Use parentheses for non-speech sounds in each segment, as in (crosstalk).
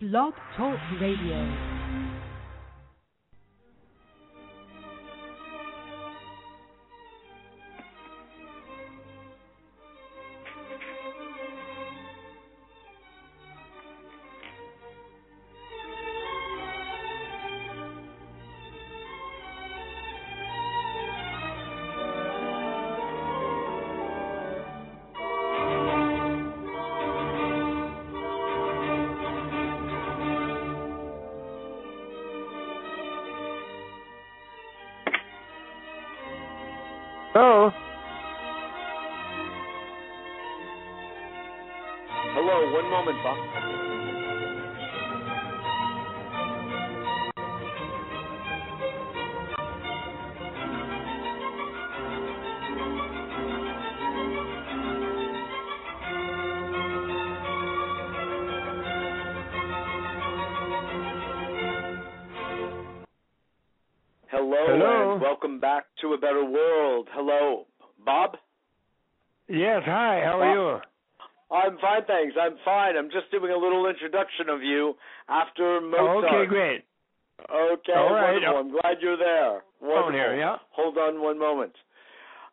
Blog Talk Radio. I'm just doing a little introduction of you after Mozart. Okay, great. Okay, All right. wonderful. I'm glad you're there. Wonderful. here, yeah. Hold on one moment.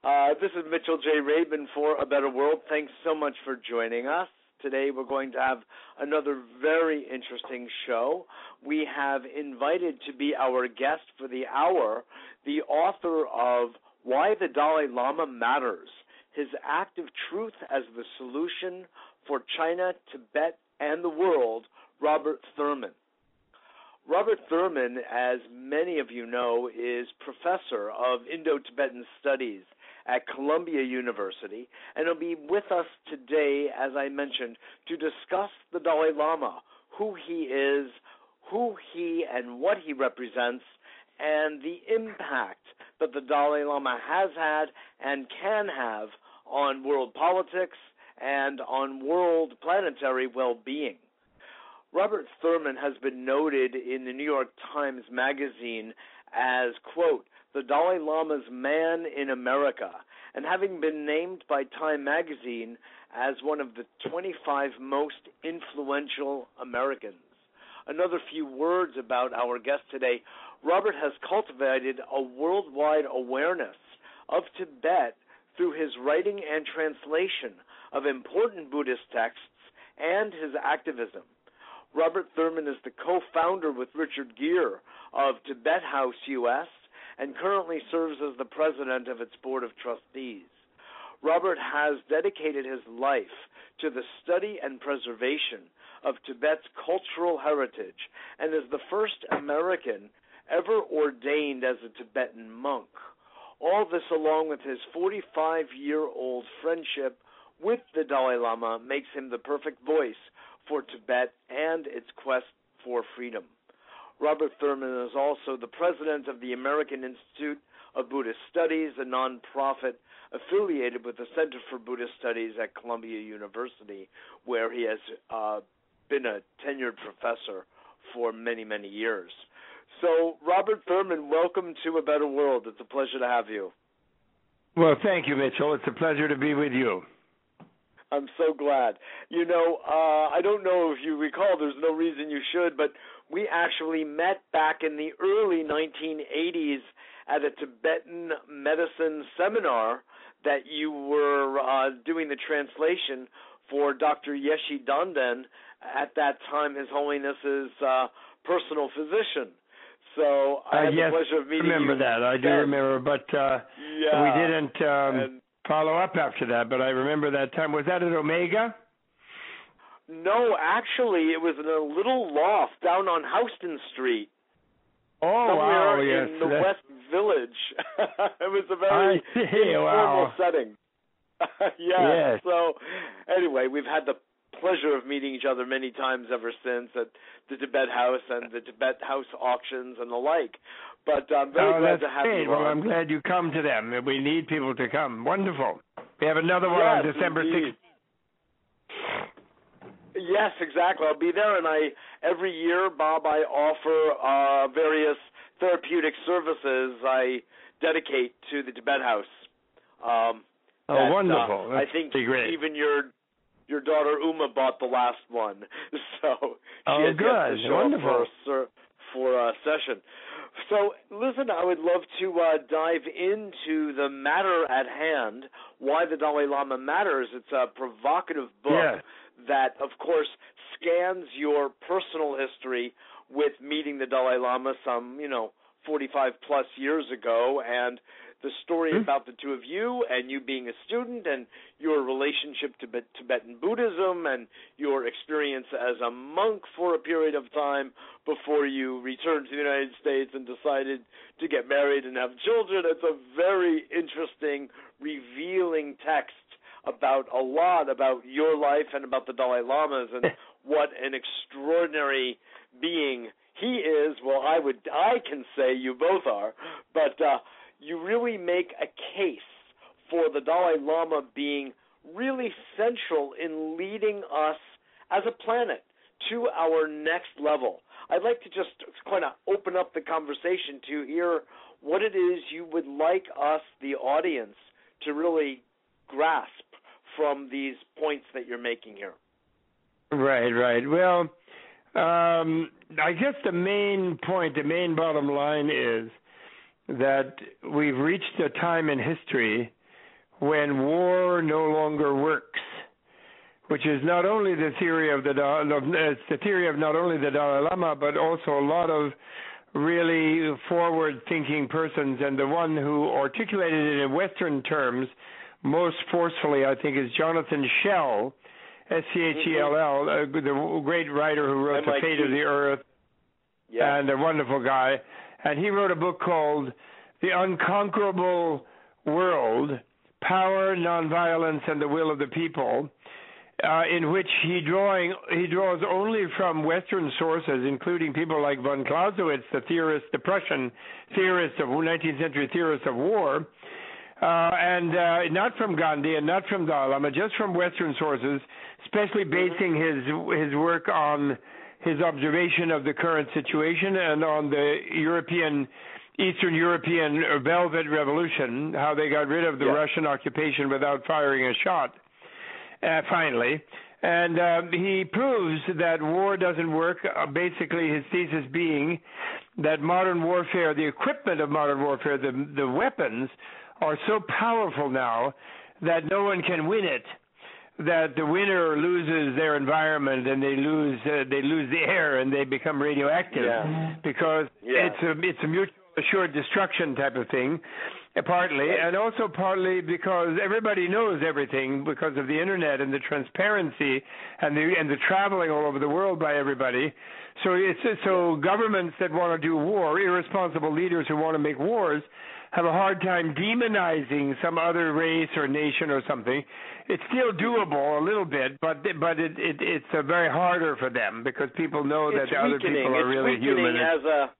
Uh, this is Mitchell J. Rabin for A Better World. Thanks so much for joining us. Today we're going to have another very interesting show. We have invited to be our guest for the hour the author of Why the Dalai Lama Matters His Act of Truth as the Solution for China, Tibet, and the World, Robert Thurman. Robert Thurman, as many of you know, is professor of Indo Tibetan Studies at Columbia University, and he'll be with us today, as I mentioned, to discuss the Dalai Lama, who he is, who he and what he represents, and the impact that the Dalai Lama has had and can have on world politics and on world planetary well being. Robert Thurman has been noted in the New York Times Magazine as, quote, the Dalai Lama's man in America, and having been named by Time Magazine as one of the 25 most influential Americans. Another few words about our guest today. Robert has cultivated a worldwide awareness of Tibet through his writing and translation of important Buddhist texts and his activism. Robert Thurman is the co founder with Richard Gere of Tibet House US and currently serves as the president of its board of trustees. Robert has dedicated his life to the study and preservation of Tibet's cultural heritage and is the first American ever ordained as a Tibetan monk. All this, along with his 45 year old friendship with the Dalai Lama, makes him the perfect voice for Tibet and its quest for freedom. Robert Thurman is also the president of the American Institute of Buddhist Studies, a nonprofit affiliated with the Center for Buddhist Studies at Columbia University, where he has uh, been a tenured professor for many, many years. So, Robert Thurman, welcome to A Better World. It's a pleasure to have you. Well, thank you, Mitchell. It's a pleasure to be with you. I'm so glad. You know, uh, I don't know if you recall, there's no reason you should, but we actually met back in the early 1980s at a Tibetan medicine seminar that you were uh, doing the translation for Dr. Yeshi Dhonden, at that time His Holiness's uh, personal physician. So I Uh, had yes, the pleasure of meeting remember you. that. I do then. remember, but uh, Yeah. we didn't um, And follow up after that. But I remember that time. Was that at Omega? no, actually, it was in a little loft down on Houston Street. Oh, somewhere wow, yes. in the West Village. (laughs) it was a very informal wow. setting. (laughs) yeah. Yes. So anyway, we've had the pleasure of meeting each other many times ever since at the Tibet House and the Tibet House auctions and the like. But I'm very oh, glad to have great. you Well, on. I'm glad you come to them. We need people to come. Wonderful. We have another one on December indeed. 6th. Yes, exactly. I'll be there, and I every year, Bob, I offer uh, various therapeutic services I dedicate to the Tibet House. Um, Oh, that, uh, wonderful. I That's think even your your daughter Uma bought the last one, (laughs) so oh, had good. Wonderful. For, for a session. So, listen, I would love to uh, dive into the matter at hand, why the Dalai Lama matters. It's a provocative book yeah. that, of course, scans your personal history with meeting the Dalai Lama some, you know, 45 plus years ago and the story mm-hmm. about the two of you and you being a student and your relationship to Tibetan Buddhism and your experience as a monk for a period of time before you returned to the United States and decided to get married and have children. It's a very interesting, revealing text about a lot about your life and about the Dalai Lamas and (laughs) what an extraordinary being he is. Well, I would I can say you both are, but uh you really make a case for the Dalai Lama being really central in leading us as a planet to our next level. I'd like to just kind of open up the conversation to hear what it is you would like us, the audience, to really grasp from these points that you're making here. Right, right. Well, um, I guess the main point, the main bottom line is that we've reached a time in history when war no longer works, which is not only the theory of the it's the theory of not only the Dalai Lama but also a lot of really forward-thinking persons, and the one who articulated it in Western terms most forcefully, I think, is Jonathan Schell, S C H E L L, mm-hmm. uh, the great writer who wrote The Fate of the Earth, yeah. and a wonderful guy and he wrote a book called The Unconquerable World Power, Nonviolence, and the Will of the People. Uh, in which he drawing he draws only from Western sources, including people like von Clausewitz, the theorist, the Prussian theorist of 19th century theorist of war, uh, and uh, not from Gandhi and not from Dalai Lama, just from Western sources, especially basing his his work on his observation of the current situation and on the European, Eastern European Velvet Revolution, how they got rid of the yeah. Russian occupation without firing a shot, uh, finally. And uh, he proves that war doesn't work. Uh, basically, his thesis being that modern warfare, the equipment of modern warfare, the the weapons, are so powerful now that no one can win it that the winner loses their environment and they lose uh, they lose the air and they become radioactive yeah. because yeah. it's a it's a mutual assured destruction type of thing uh, partly and also partly because everybody knows everything because of the internet and the transparency and the and the traveling all over the world by everybody so it's so governments that want to do war irresponsible leaders who want to make wars have a hard time demonizing some other race or nation or something. It's still doable a little bit, but but it, it it's a very harder for them because people know that other people are it's really human. as a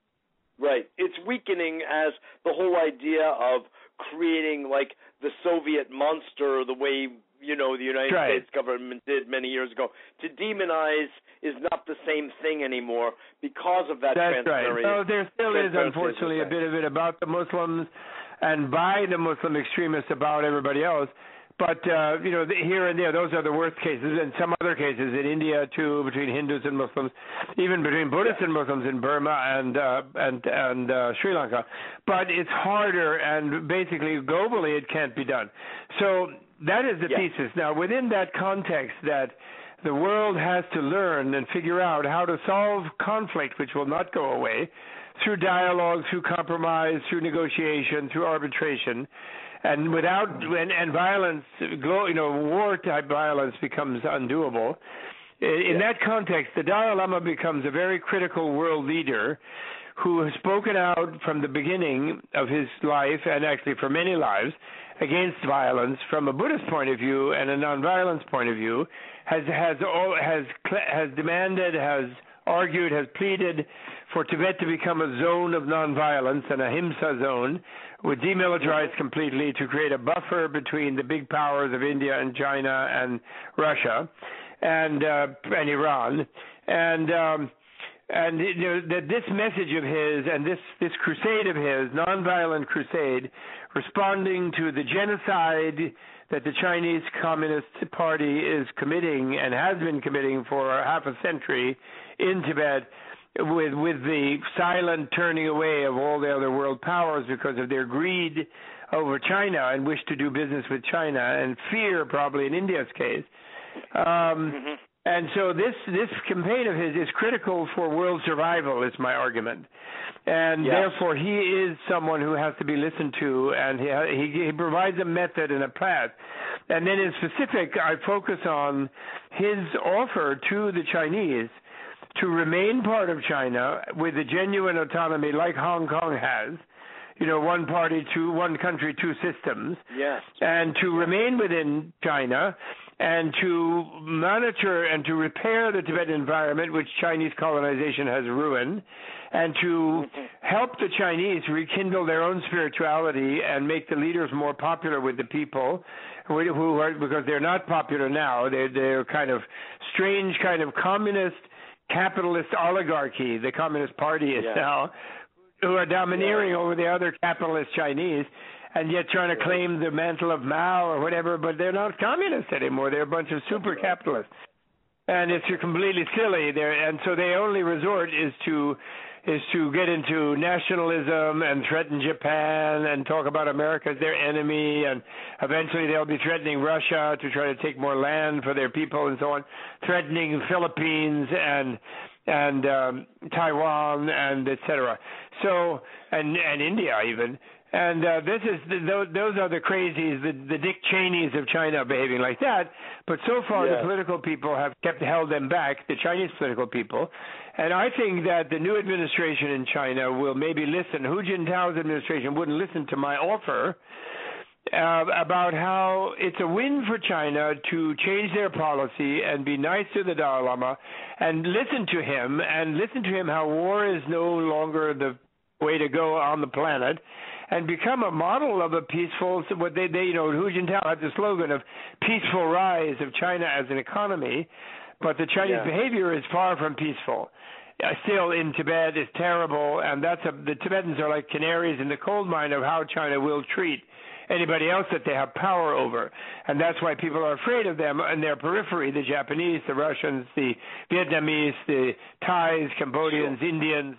right. It's weakening as the whole idea of creating like the Soviet monster, the way you know the United right. States government did many years ago. To demonize is not the same thing anymore because of that That's right. So there still is unfortunately a bit of it about the Muslims and by the Muslim extremists about everybody else. But uh, you know, here and there, those are the worst cases. And some other cases in India too, between Hindus and Muslims, even between Buddhists and Muslims in Burma and uh, and and uh, Sri Lanka. But it's harder, and basically globally, it can't be done. So that is the thesis. Now, within that context, that the world has to learn and figure out how to solve conflict, which will not go away, through dialogue, through compromise, through negotiation, through arbitration. And without mm-hmm. and, and violence, you know, war type violence becomes undoable. In yeah. that context, the Dalai Lama becomes a very critical world leader who has spoken out from the beginning of his life and actually for many lives against violence from a Buddhist point of view and a nonviolence point of view, has has all, has has demanded, has argued, has pleaded for Tibet to become a zone of nonviolence, an ahimsa zone, would demilitarize completely to create a buffer between the big powers of India and China and Russia and uh, and Iran, and um, and you know, that this message of his and this this crusade of his, nonviolent crusade, responding to the genocide that the Chinese Communist Party is committing and has been committing for half a century in Tibet, with with the silent turning away of all the other world powers because of their greed over China and wish to do business with China and fear probably in India's case. Um, mm-hmm. And so this this campaign of his is critical for world survival, is my argument, and yes. therefore he is someone who has to be listened to, and he, he he provides a method and a path. And then in specific, I focus on his offer to the Chinese to remain part of China with a genuine autonomy like Hong Kong has, you know, one party, two, one country, two systems. Yes. And to remain within China and to monitor and to repair the Tibetan environment, which Chinese colonization has ruined, and to help the Chinese rekindle their own spirituality and make the leaders more popular with the people, who are because they're not popular now. They're they're kind of strange, kind of communist, capitalist oligarchy. The Communist Party is yeah. now, who are domineering yeah. over the other capitalist Chinese and yet trying to claim the mantle of Mao or whatever, but they're not communists anymore. They're a bunch of super capitalists. And it's completely silly there and so their only resort is to is to get into nationalism and threaten Japan and talk about America as their enemy and eventually they'll be threatening Russia to try to take more land for their people and so on, threatening Philippines and and um, Taiwan and etc. So and and India even. And uh, this is those are the crazies, the, the Dick Cheneys of China behaving like that. But so far, the political people have kept held them back, the Chinese political people. And I think that the new administration in China will maybe listen. Hu Jintao's administration wouldn't listen to my offer uh, about how it's a win for China to change their policy and be nice to the Dalai Lama and listen to him and listen to him how war is no longer the way to go on the planet and become a model of a peaceful what they they you know Hu Jintao had the slogan of peaceful rise of China as an economy, but the Chinese yeah. behavior is far from peaceful. Uh, still in Tibet is terrible, and that's a, the Tibetans are like canaries in the coal mine of how China will treat anybody else that they have power over. And that's why people are afraid of them in their periphery the Japanese, the Russians, the Vietnamese, the Thais, Cambodians, sure. Indians,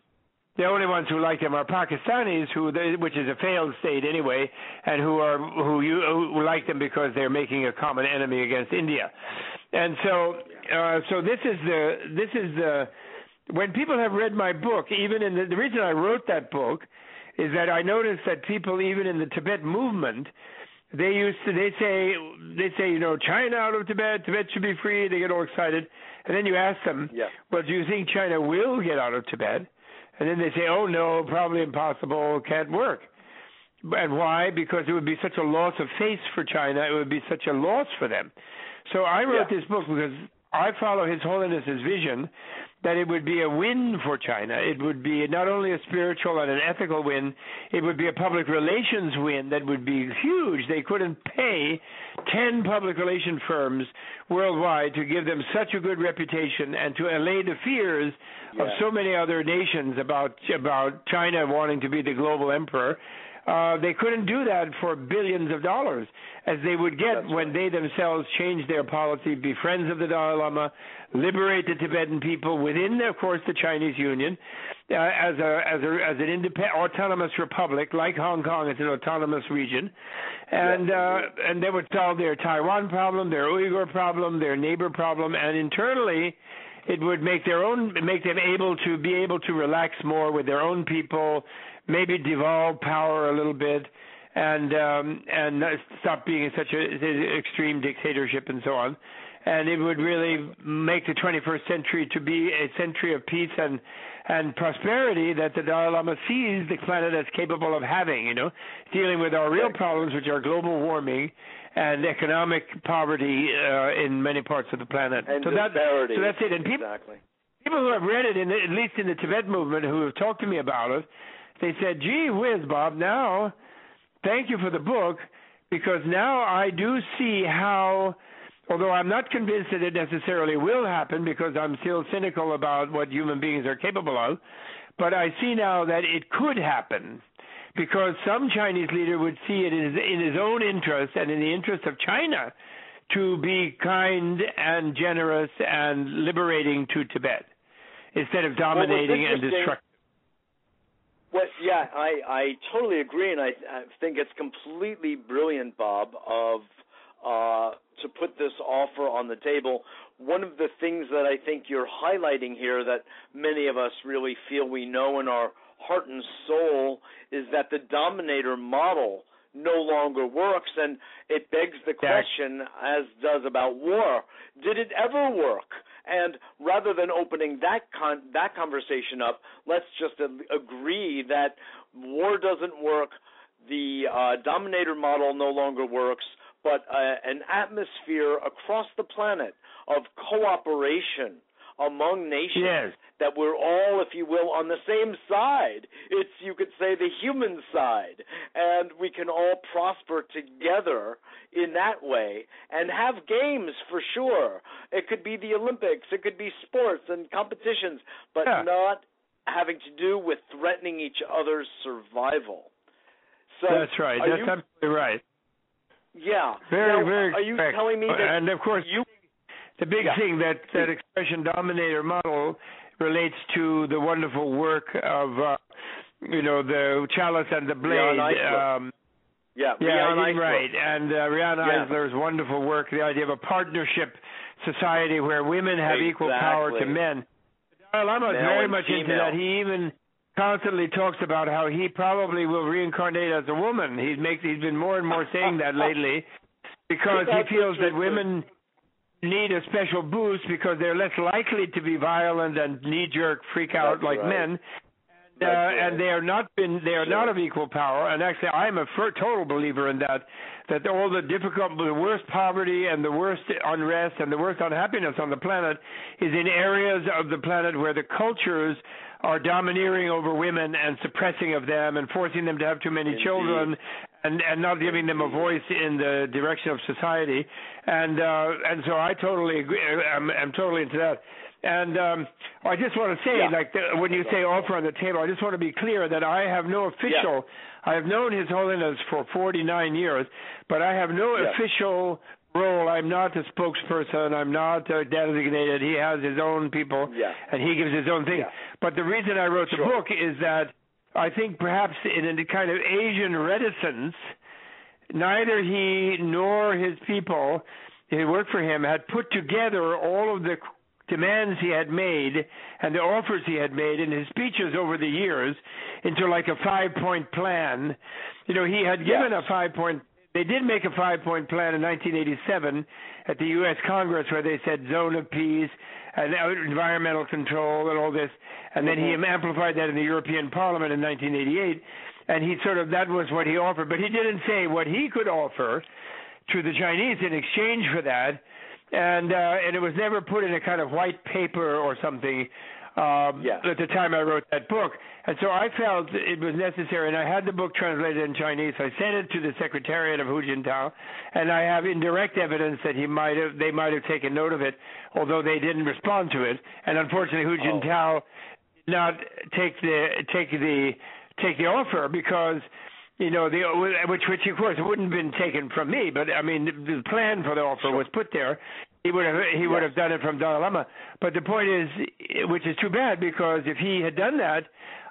the only ones who like them are Pakistanis, who they, which is a failed state anyway, and who are who you who like them because they're making a common enemy against India. And so, uh, so this is the this is the when people have read my book, even in the, the reason I wrote that book is that I noticed that people even in the Tibet movement they used to they say they say you know China out of Tibet Tibet should be free they get all excited and then you ask them yeah. well do you think China will get out of Tibet and then they say, "Oh no, probably impossible, can't work." And why? Because it would be such a loss of face for China. It would be such a loss for them. So I wrote yeah. this book because I follow His Holiness's vision that it would be a win for China. It would be not only a spiritual and an ethical win, it would be a public relations win that would be huge. They couldn't pay 10 public relation firms worldwide to give them such a good reputation and to allay the fears of so many other nations about about China wanting to be the global emperor. Uh, they couldn't do that for billions of dollars, as they would get That's when right. they themselves changed their policy, be friends of the Dalai Lama, liberate the Tibetan people within, of course, the Chinese Union, uh, as a as a as an independent autonomous republic like Hong Kong is an autonomous region, and uh, and they would solve their Taiwan problem, their Uyghur problem, their neighbor problem, and internally it would make their own make them able to be able to relax more with their own people, maybe devolve power a little bit, and um, and stop being such a extreme dictatorship and so on. And it would really make the 21st century to be a century of peace and and prosperity that the Dalai Lama sees the planet as capable of having. You know, dealing with our real problems, which are global warming and economic poverty uh, in many parts of the planet. And so disparity. That, so that's it. And people, exactly. people who have read it, in the, at least in the Tibet movement, who have talked to me about it, they said, "Gee whiz, Bob! Now, thank you for the book, because now I do see how." although I'm not convinced that it necessarily will happen because I'm still cynical about what human beings are capable of. But I see now that it could happen because some Chinese leader would see it in his, in his own interest and in the interest of China to be kind and generous and liberating to Tibet instead of dominating and destructive. Well, yeah, I I totally agree, and I, I think it's completely brilliant, Bob, of uh, to put this offer on the table. One of the things that I think you're highlighting here that many of us really feel we know in our heart and soul is that the dominator model no longer works and it begs the question as does about war. Did it ever work and rather than opening that con- that conversation up let's just agree that war doesn't work the uh, dominator model no longer works but uh, an atmosphere across the planet of cooperation among nations yes. that we're all, if you will, on the same side. It's you could say the human side, and we can all prosper together in that way and have games for sure. It could be the Olympics, it could be sports and competitions, but yeah. not having to do with threatening each other's survival. So that's right. That's you, absolutely right. Yeah. Very, now, very. Are you correct. telling me that? And of course, you the big yeah. thing that that expression dominator model relates to the wonderful work of uh, you know the chalice and the blade. Um, yeah, yeah, right. And uh, Riane yeah. Eisler's wonderful work, the idea of a partnership society where women have exactly. equal power to men. Dalai Lama is very much female. into that. He even constantly talks about how he probably will reincarnate as a woman. He makes he's been more and more saying that (laughs) lately because he feels that women need a special boost because they're less likely to be violent and knee jerk freak out That's like right. men. Uh, right. and they are not been they are Sure. not of equal power. And actually, I'm a fir- total believer in that. That all the difficult, the worst poverty and the worst unrest and the worst unhappiness on the planet is in areas of the planet where the cultures are domineering over women and suppressing of them and forcing them to have too many Indeed. children and and not giving them a voice in the direction of society. And uh, and so I totally agree. I'm, I'm totally into that. And um, I just want to say, Yeah. like the, when you say offer on the table, I just want to be clear that I have no official. I have known His Holiness for 49 years, but I have no Yeah. official role. I'm not a spokesperson. I'm not uh, designated. He has his own people, Yeah. and he gives his own thing. Yeah. But the reason I wrote the book is that I think perhaps in a kind of Asian reticence, neither he nor his people who worked for him had put together all of the demands he had made and the offers he had made in his speeches over the years into like a five point plan. You know, he had given Yes. a five point they did make a five point plan in 1987 at the US Congress where they said zone of peace and environmental control and all this. And then he amplified that in the European Parliament in 1988 and he sort of that was what he offered. But he didn't say what he could offer to the Chinese in exchange for that. And uh, and it was never put in a kind of white paper or something um, at the time I wrote that book. And so I felt it was necessary, and I had the book translated in Chinese. I sent it to the Secretariat of Hu Jintao, and I have indirect evidence that he might have they might have taken note of it, although they didn't respond to it. And unfortunately, Hu Oh. Jintao did not take the take the take the offer because you know the which which of course wouldn't have been taken from me but i mean the plan for the offer was put there he would have he would have done it from Dalai Lama but the point is which is too bad because if he had done that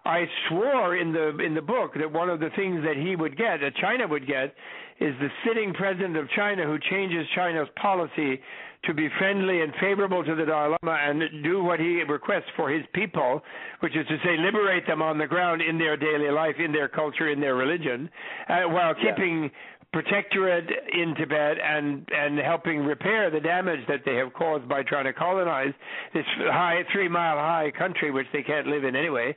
i swore in the in the book that one of the things that he would get that china would get is the sitting president of china who changes china's policy to be friendly and favorable to the Dalai Lama and do what he requests for his people, which is to say liberate them on the ground in their daily life, in their culture, in their religion, uh, while Yeah. Protectorate in Tibet and and helping repair the damage that they have caused by trying to colonize this high three mile high country which they can't live in anyway.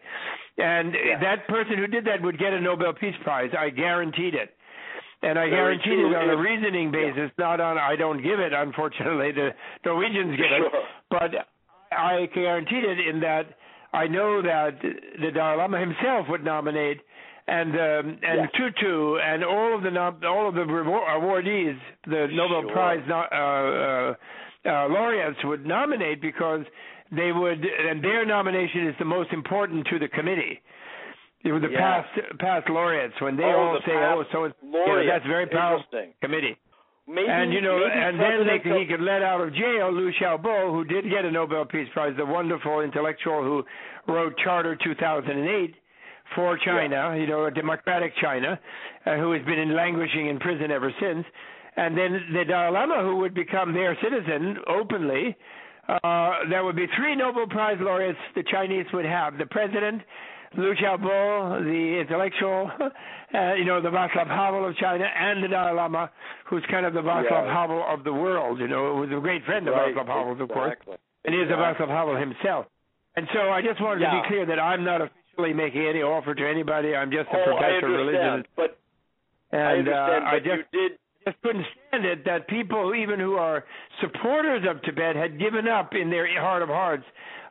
And Yeah. that person who did that would get a Nobel Peace Prize. I guaranteed it. And I Very guaranteed true. it on a reasoning basis, not on I don't give it. Unfortunately, the Norwegians give it, Sure. but I guaranteed it in that I know that the Dalai Lama himself would nominate and um, and Yes. Tutu and all of the all of the awardees, the Nobel Sure. Prize uh, uh, uh, laureates would nominate because they would, and their nomination is the most important to the committee. You know, the Yeah. past past laureates when they Oh, all the say, "Oh, so it's yeah, that's very powerful committee." Maybe and you know, and then they, he could let out of jail Liu Xiaobo, who did get a Nobel Peace Prize, the wonderful intellectual who wrote Charter 2008 for China, you know, a democratic China, uh, who has been in languishing in prison ever since. And then the Dalai Lama, who would become their citizen openly. Uh, there would be three Nobel Prize laureates the Chinese would have: the president, Liu Xiaobo, the intellectual, (laughs) uh, you know, the Václav Havel of China, and the Dalai Lama, who's kind of the Václav Yeah. Havel of the world. You know, was a great friend of Right, Václav Havel's, of course, exactly. and he is a Exactly. Václav Havel himself. And so I just wanted to be clear that I'm not officially making any offer to anybody. I'm just a Oh, I professor of religion, but and understand. uh, I just did. just couldn't stand it that people, even who are supporters of Tibet, had given up in their heart of hearts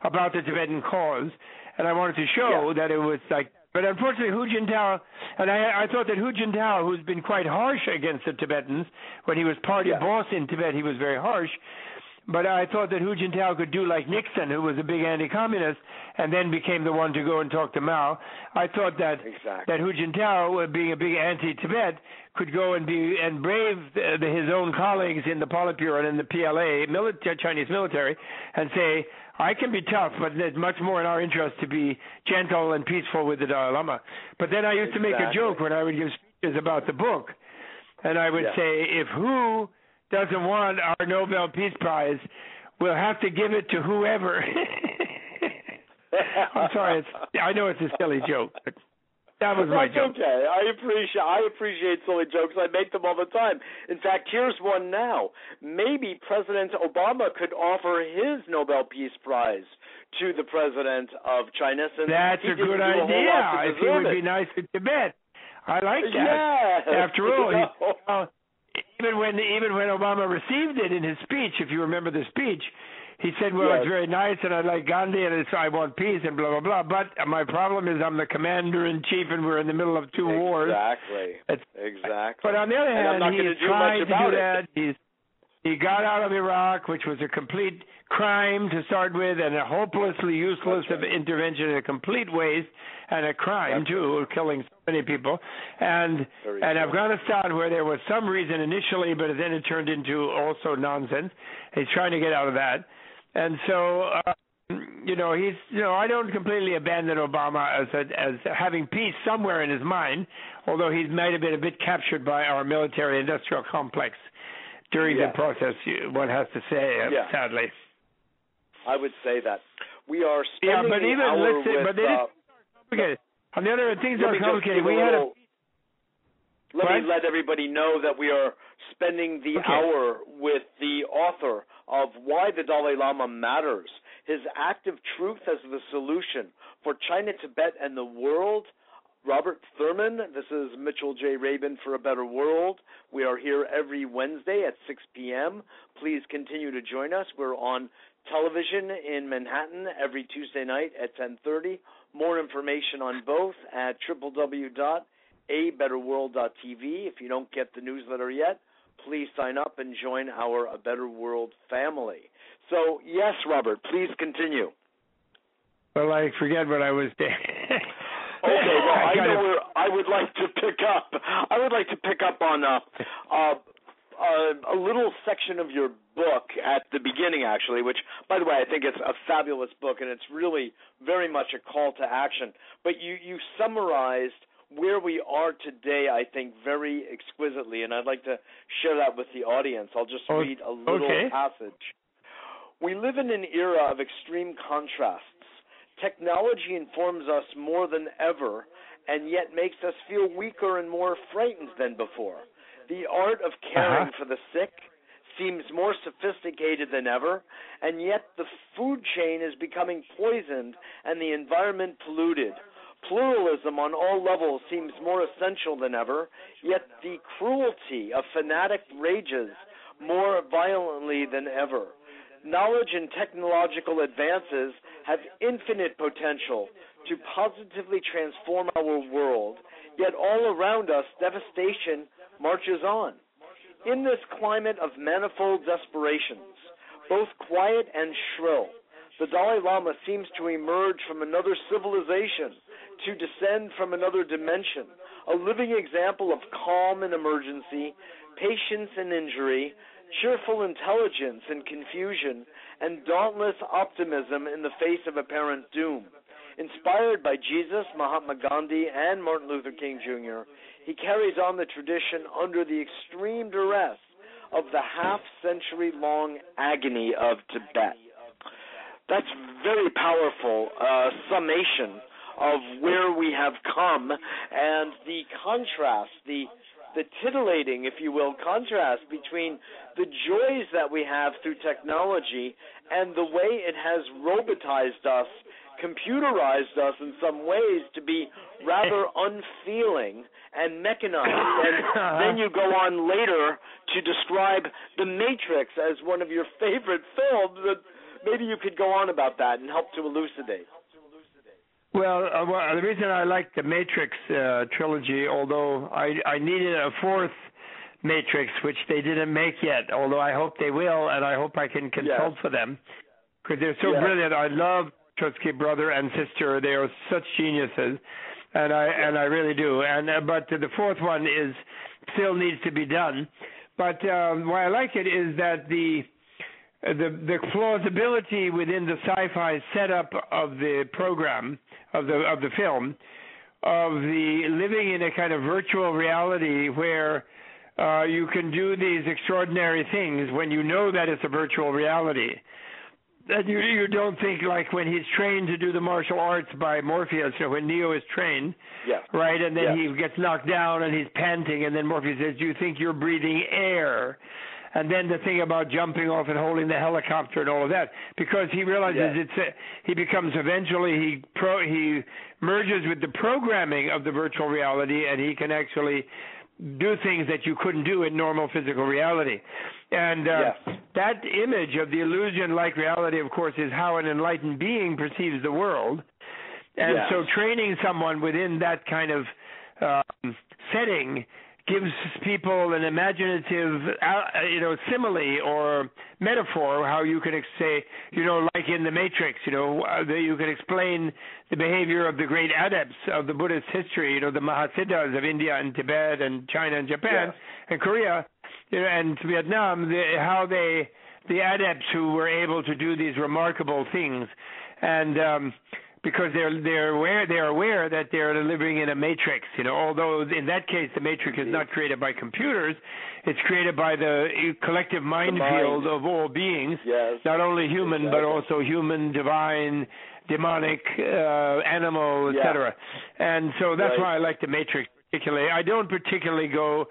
about the Tibetan cause. And I wanted to show Yeah. that it was like. But unfortunately, Hu Jintao, and I, I thought that Hu Jintao, who's been quite harsh against the Tibetans, when he was party Yeah. boss in Tibet, he was very harsh. But I thought that Hu Jintao could do like Nixon, who was a big anti-communist, and then became the one to go and talk to Mao. I thought that Exactly. that Hu Jintao, uh, being a big anti-Tibet, could go and be and brave the, the, his own colleagues in the Politburo and in the PLA, military, Chinese military, and say, "I can be tough, but it's much more in our interest to be gentle and peaceful with the Dalai Lama." But then I used to make a joke when I would give speeches about the book, and I would Yeah. say, "If Hu doesn't want our Nobel Peace Prize, we'll have to give it to whoever." (laughs) I'm sorry. It's, I know it's a silly joke, but that was my That's joke. okay. I appreciate I appreciate silly jokes. I make them all the time. In fact, here's one now. Maybe President Obama could offer his Nobel Peace Prize to the president of China since That's a good idea. to If he would be nice to Tibet, I like that. Yes. After all, he, (laughs) No. uh, even when even when Obama received it in his speech, if you remember the speech, he said, "Well, Yes. it's very nice, and I like Gandhi, and it's, I want peace, and blah blah blah." But my problem is, I'm the commander in chief, and we're in the middle of two wars. Exactly. Exactly. But on the other hand, not he gonna do much about it. that. He's he got out of Iraq, which was a complete crime to start with, and a hopelessly useless intervention, and a complete waste, and a crime too, killing so many people. And Very and true. Afghanistan, where there was some reason initially, but then it turned into also nonsense. He's trying to get out of that, and so. Uh, you know, he's you know, I don't completely abandon Obama as a, as having peace somewhere in his mind, although he might have been a bit captured by our military industrial complex during Yes. the process. One has to say, uh, Yeah. sadly. I would say that we are Yeah, but even let's say, with, but it uh, complicated. On the other hand, things let are me complicated. We had a let What? me let everybody know that we are spending the Okay. hour with the author of Why the Dalai Lama Matters, his act of truth as the solution for China, Tibet, and the world. Robert Thurman, this is Mitchell J. Rabin for a Better World. We are here every Wednesday at 6 p.m. Please continue to join us. We're on television in Manhattan every Tuesday night at 10:30. More information on both at www.abetterworld.tv. If you don't get the newsletter yet, please sign up and join our A Better World family. So, yes, Robert, please continue. well, I forget what I was (laughs) doing. Okay, well, I know where I would like to pick up. I would like to pick up on uh, uh, uh, a little section of your book at the beginning, actually, which, by the way, I think it's a fabulous book, and it's really very much a call to action. But you you summarized where we are today, I think, very exquisitely, and I'd like to share that with the audience. I'll just read a little okay. passage. We live in an era of extreme contrasts. Technology informs us more than ever and yet makes us feel weaker and more frightened than before. The art of caring Uh-huh. for the sick seems more sophisticated than ever, and yet the food chain is becoming poisoned and the environment polluted. Pluralism on all levels seems more essential than ever, yet the cruelty of fanatic rages more violently than ever. Knowledge and technological advances have infinite potential to positively transform our world, yet all around us devastation marches on. In this climate of manifold desperations, both quiet and shrill, the Dalai Lama seems to emerge from another civilization, to descend from another dimension, a living example of calm in emergency, patience in injury, cheerful intelligence in confusion, and dauntless optimism in the face of apparent doom. Inspired by Jesus, Mahatma Gandhi, and Martin Luther King Jr., he carries on the tradition under the extreme duress of the half century long agony of Tibet. That's very powerful uh, summation of where we have come and the contrast, the the titillating, if you will, contrast between the joys that we have through technology and the way it has robotized us, computerized us in some ways to be rather (laughs) unfeeling and mechanized. (coughs) And then you go on later to describe The Matrix as one of your favorite films. And maybe you could go on about that and help to elucidate. Well, uh, well, the reason I like the Matrix uh, trilogy, although I I needed a fourth Matrix, which they didn't make yet, although I hope they will, and I hope I can consult yes. for them because they're so yes. brilliant. I love Wachowski brother and sister; they are such geniuses, and I and I really do. And uh, but the fourth one is still needs to be done. But um, why I like it is that the the the plausibility within the sci-fi setup of the program of the of the film of the living in a kind of virtual reality where uh, you can do these extraordinary things when you know that it's a virtual reality. That you you don't think like when he's trained to do the martial arts by Morpheus, you know, when Neo is trained, yeah. right, and then yeah. he gets knocked down and he's panting, and then Morpheus says, "Do you think you're breathing air?" and then the thing about jumping off and holding the helicopter and all of that because he realizes yeah. it's a, he becomes eventually he pro he merges with the programming of the virtual reality and he can actually do things that you couldn't do in normal physical reality and uh, yes. that image of the illusion like reality of course is how an enlightened being perceives the world and yes. so training someone within that kind of um, setting gives people an imaginative, uh, you know, simile or metaphor how you can say, you know, like in the Matrix, you know, uh, that you can explain the behavior of the great adepts of the Buddhist history, you know, the Mahasiddhas of India and Tibet and China and Japan yes. and Korea you know, and Vietnam, the, how they, the adepts who were able to do these remarkable things, and um, because they're they're aware they're aware that they're living in a matrix. You know, although in that case the matrix is not created by computers, it's created by the collective mind, mind. field of all beings, yes. not only human exactly. but also human, divine, demonic, uh, animal, etc. Yeah. And so that's right. why I like the matrix particularly. I don't particularly go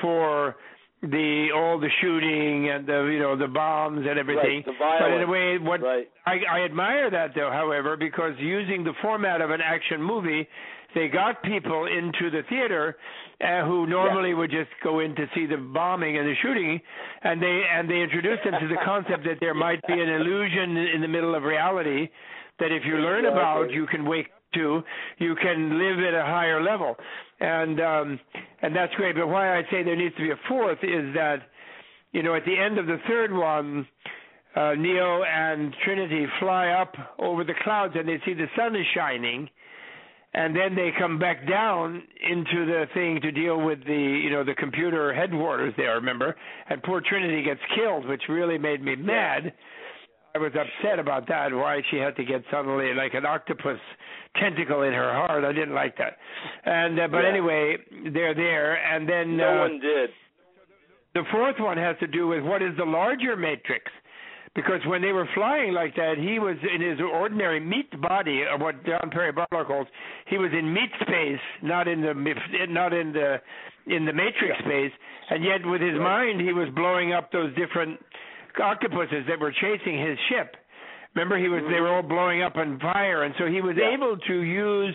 for the all the shooting and the you know the bombs and everything. Right, the violence. But in a way, what right. I, I admire that though, however, because using the format of an action movie, they got people into the theater uh, who normally yeah. would just go in to see the bombing and the shooting, and they and they introduced them to the concept that there might be an (laughs) illusion in the middle of reality that if you learn about, you can wake to, you can live at a higher level, and um, and that's great. But why I say there needs to be a fourth is that, you know, at the end of the third one, uh, Neo and Trinity fly up over the clouds and they see the sun is shining, and then they come back down into the thing to deal with the you know the computer headquarters there. Remember, and poor Trinity gets killed, which really made me mad. I was upset about that. Why she had to get suddenly like an octopus tentacle in her heart. I didn't like that. And uh, but yeah. anyway, they're there, and then no uh, one did. The fourth one has to do with what is the larger matrix. Because when they were flying like that, he was in his ordinary meat body, or what John Perry Barlow calls, he was in meat space, not in the not in the in the matrix yeah. space. And yet, with his mind, he was blowing up those different octopuses that were chasing his ship. Remember, he was they mm-hmm. were all blowing up on fire, and so he was yeah. able to use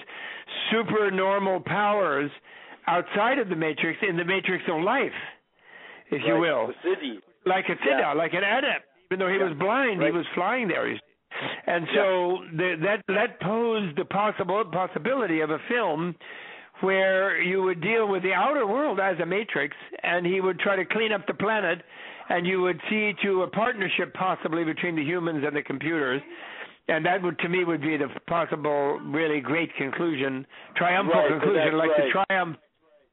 supernormal powers outside of the matrix in the matrix of life, if you will, like a siddha, yeah. like an adept. Even though he yeah. was blind, right. he was flying there. And so the, that that posed the possible possibility of a film where you would deal with the outer world as a matrix, and he would try to clean up the planet, and you would see to a partnership possibly between the humans and the computers. And that would, to me, would be the possible, really great conclusion, triumphal Right, conclusion, like right. the triumph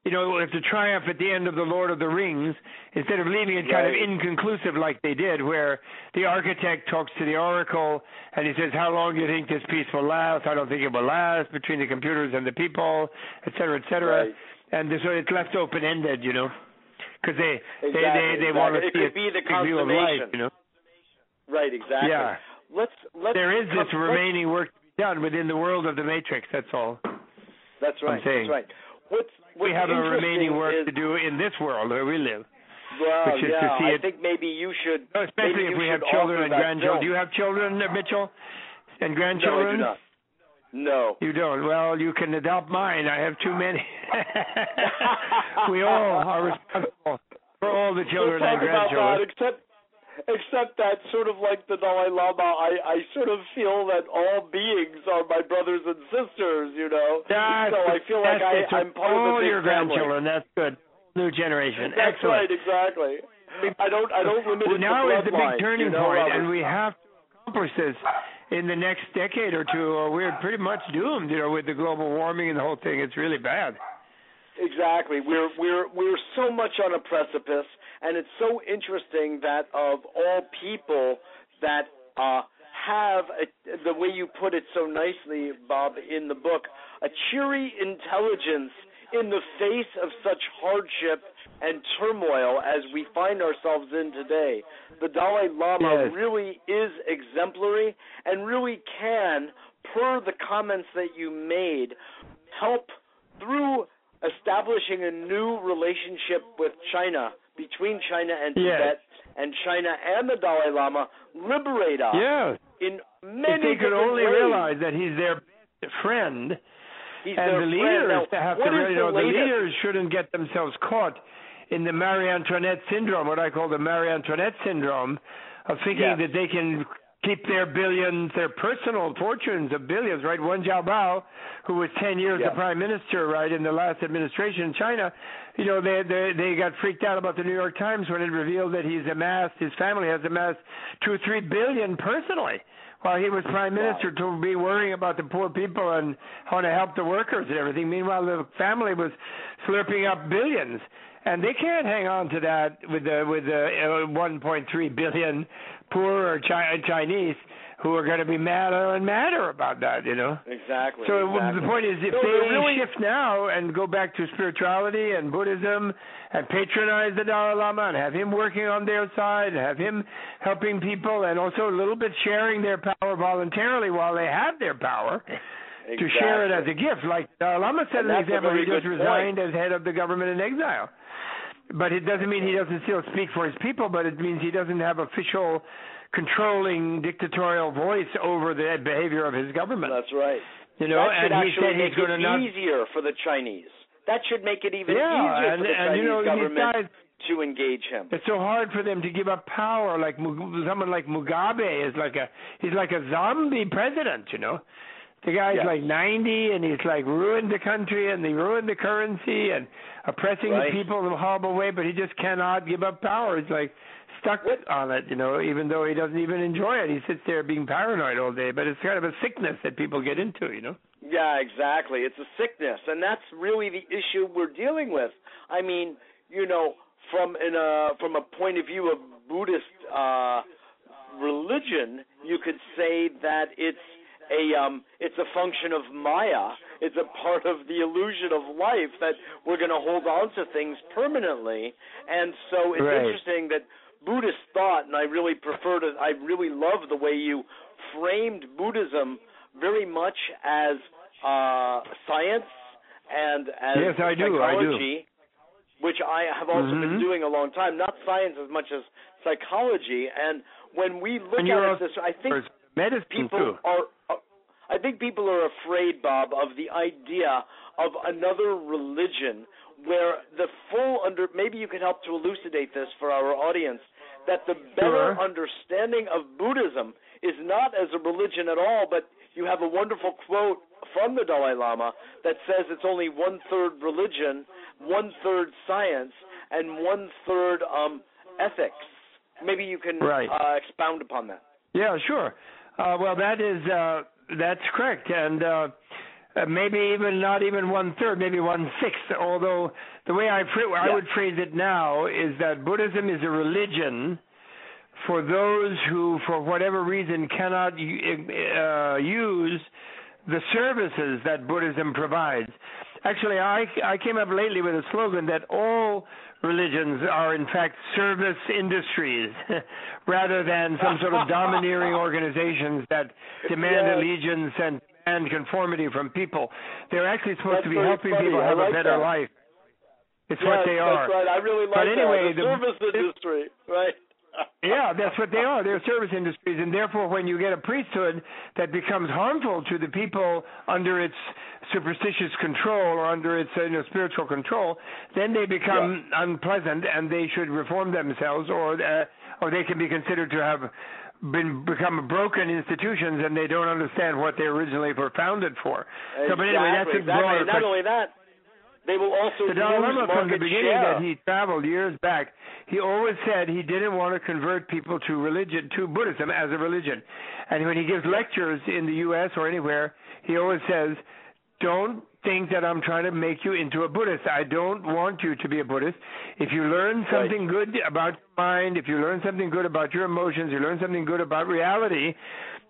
you know, if the triumph at the end of the Lord of the Rings, instead of leaving it kind of inconclusive like they did, where the architect talks to the oracle and he says, "How long do you think this peace will last? I don't think it will last between the computers and the people, et cetera, et cetera." Right. And so it's left open ended, you know, because they, Exactly, they they they want to. It see could be the a view of life, you know. Right, exactly. Yeah. Let's let's There is this remaining work to be done within the world of the Matrix. That's all. That's right. That's right. What's, what's we have a remaining work is, to do in this world where we live. Well, which is to yeah, see I it- think maybe you should. No, especially if you we have children and grandchildren. Do you have children, Mitchell, and grandchildren? No, I do not. No. You don't. Well, you can adopt mine. I have too ah. many. (laughs) we all are responsible for all the children we'll and about that, grandchildren. except except that sort of like the Dalai Lama, I I sort of feel that all beings are my brothers and sisters, you know. That's, so I feel like I. I'm part all of big your family. grandchildren. That's good. New generation. That's Excellent. right, exactly. I don't I don't limit Well, it now is the big turning you know, point, Robert? and we have to accomplish this in the next decade or two, or we're pretty much doomed. You know, with the global warming and the whole thing, it's really bad. Exactly. We're we're we're so much on a precipice, and it's so interesting that of all people that uh, have a, the way you put it so nicely, Bob, in the book, a cheery intelligence in the face of such hardship and turmoil as we find ourselves in today. The Dalai Lama Yes. really is exemplary and really can, per the comments that you made, help through establishing a new relationship with China, between China and Yes. Tibet, and China and the Dalai Lama, liberate us Yeah. in If they could only ways. realize that he's their friend, He's and the leaders Now, have to, you know, the the leaders shouldn't get themselves caught in the Marie Antoinette syndrome, what I call the Marie Antoinette syndrome, of thinking Yes. that they can keep their billions, their personal fortunes of billions, right? Wen Jiabao, who was 10 years Yes. the prime minister, right, in the last administration in China, you know, they, they they got freaked out about the New York Times when it revealed that he's amassed, his family has amassed two or three billion personally while he was prime Wow. minister to be worrying about the poor people and how to help the workers and everything. Meanwhile, the family was slurping up billions, and they can't hang on to that with the with the uh, 1.3 billion poor or chi- Chinese who are going to be madder and madder about that. You know. Exactly. So exactly. the point is, if No, they really- shift now and go back to spirituality and Buddhism and patronize the Dalai Lama and have him working on their side, and have him helping people, and also a little bit sharing their power voluntarily while they have their power. To share it as a gift, like Dalai Lama set an example. He just resigned as head of the government in exile. But it doesn't mean he doesn't still speak for his people, but it means he doesn't have official controlling dictatorial voice over the behavior of his government. That's right. You know, that should and he actually said make he's going to it not. easier for the Chinese. That should make it even yeah, easier and, for the Chinese you know government to engage him. It's so hard for them to give up power. Like someone like Mugabe is like a he's like a zombie president. You know, the guy's Yes. like 90 and he's like ruined the country and he ruined the currency and oppressing Right. the people in a horrible way. But he just cannot give up power. He's like stuck What- on it. You know, even though he doesn't even enjoy it, he sits there being paranoid all day. But it's kind of a sickness that people get into. You know. Yeah, exactly. It's a sickness, and that's really the issue we're dealing with. I mean, you know, from in a from a point of view of Buddhist uh, religion, you could say that it's a um, it's a function of Maya. It's a part of the illusion of life that we're going to hold on to things permanently, and so it's Right. interesting that Buddhist thought, and I really prefer to. I really love the way you framed Buddhism very much as uh, science and as Yes, I do, I do. psychology, which I have also been Mhm. doing a long time. Not science as much as psychology. And when we look at it this, I think medicine people too. are. Uh, I think people are afraid, Bob, of the idea of another religion where the full under. Maybe you could help to elucidate this for our audience. That the better Sure. understanding of Buddhism is not as a religion at all, but you have a wonderful quote from the Dalai Lama that says it's only one third religion, one third science, and one third um, ethics. Maybe you can right. uh, expound upon that. Yeah, sure. Uh, well, that is uh, that's correct, and uh, uh, maybe even not even one third, maybe one sixth. Although the way I yeah. I would phrase it now is that Buddhism is a religion for those who, for whatever reason, cannot uh, use the services that Buddhism provides. Actually, I I came up lately with a slogan that all religions are in fact service industries (laughs) rather than some sort of (laughs) domineering organizations that demand yes. allegiance and and conformity from people. They're actually supposed that's to be helping funny. people have like a better that. life. It's yes, what they are. That's right. I really like but anyway, that. The, the service industry, right? Yeah, that's what they are. They're service industries, and therefore, when you get a priesthood that becomes harmful to the people under its superstitious control or under its you know, spiritual control, then they become yeah. unpleasant, and they should reform themselves, or uh, or they can be considered to have been become broken institutions, and they don't understand what they originally were founded for. Exactly. So, but anyway, that's a exactly. broader. Not only that, they will also the Dalai Lama from the beginning share. that he traveled years back, he always said he didn't want to convert people to religion, to Buddhism as a religion. And when he gives lectures in the U.S. or anywhere, he always says, "Don't think that I'm trying to make you into a Buddhist. I don't want you to be a Buddhist. If you learn something right. good about your mind, if you learn something good about your emotions, you learn something good about reality."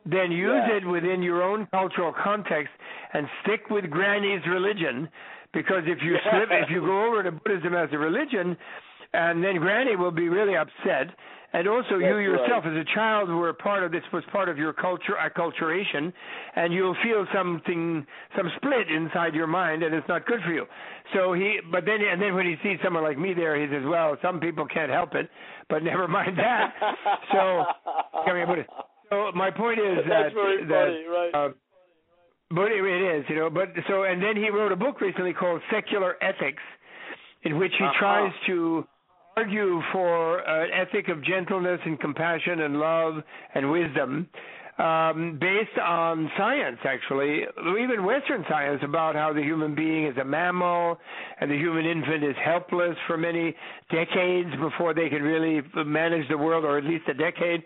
Then use yeah. it within your own cultural context and stick with Granny's religion because if you slip, if you go (laughs) over to Buddhism as a religion, and then Granny will be really upset. And also, That's you yourself, right. as a child, were part of this was part of your culture, acculturation, and you'll feel something, some split inside your mind, and it's not good for you. So he, but then, and then when he sees someone like me there, he says, "Well, some people can't help it, but never mind that." so, I mean, so my point is (laughs) That's that very that right. uh, but it, it is, you know. But so, and then he wrote a book recently called Secular Ethics, in which he uh-huh. tries to argue for an ethic of gentleness and compassion and love and wisdom, um, based on science, actually, even Western science, about how the human being is a mammal and the human infant is helpless for many decades before they can really manage the world, or at least a decade,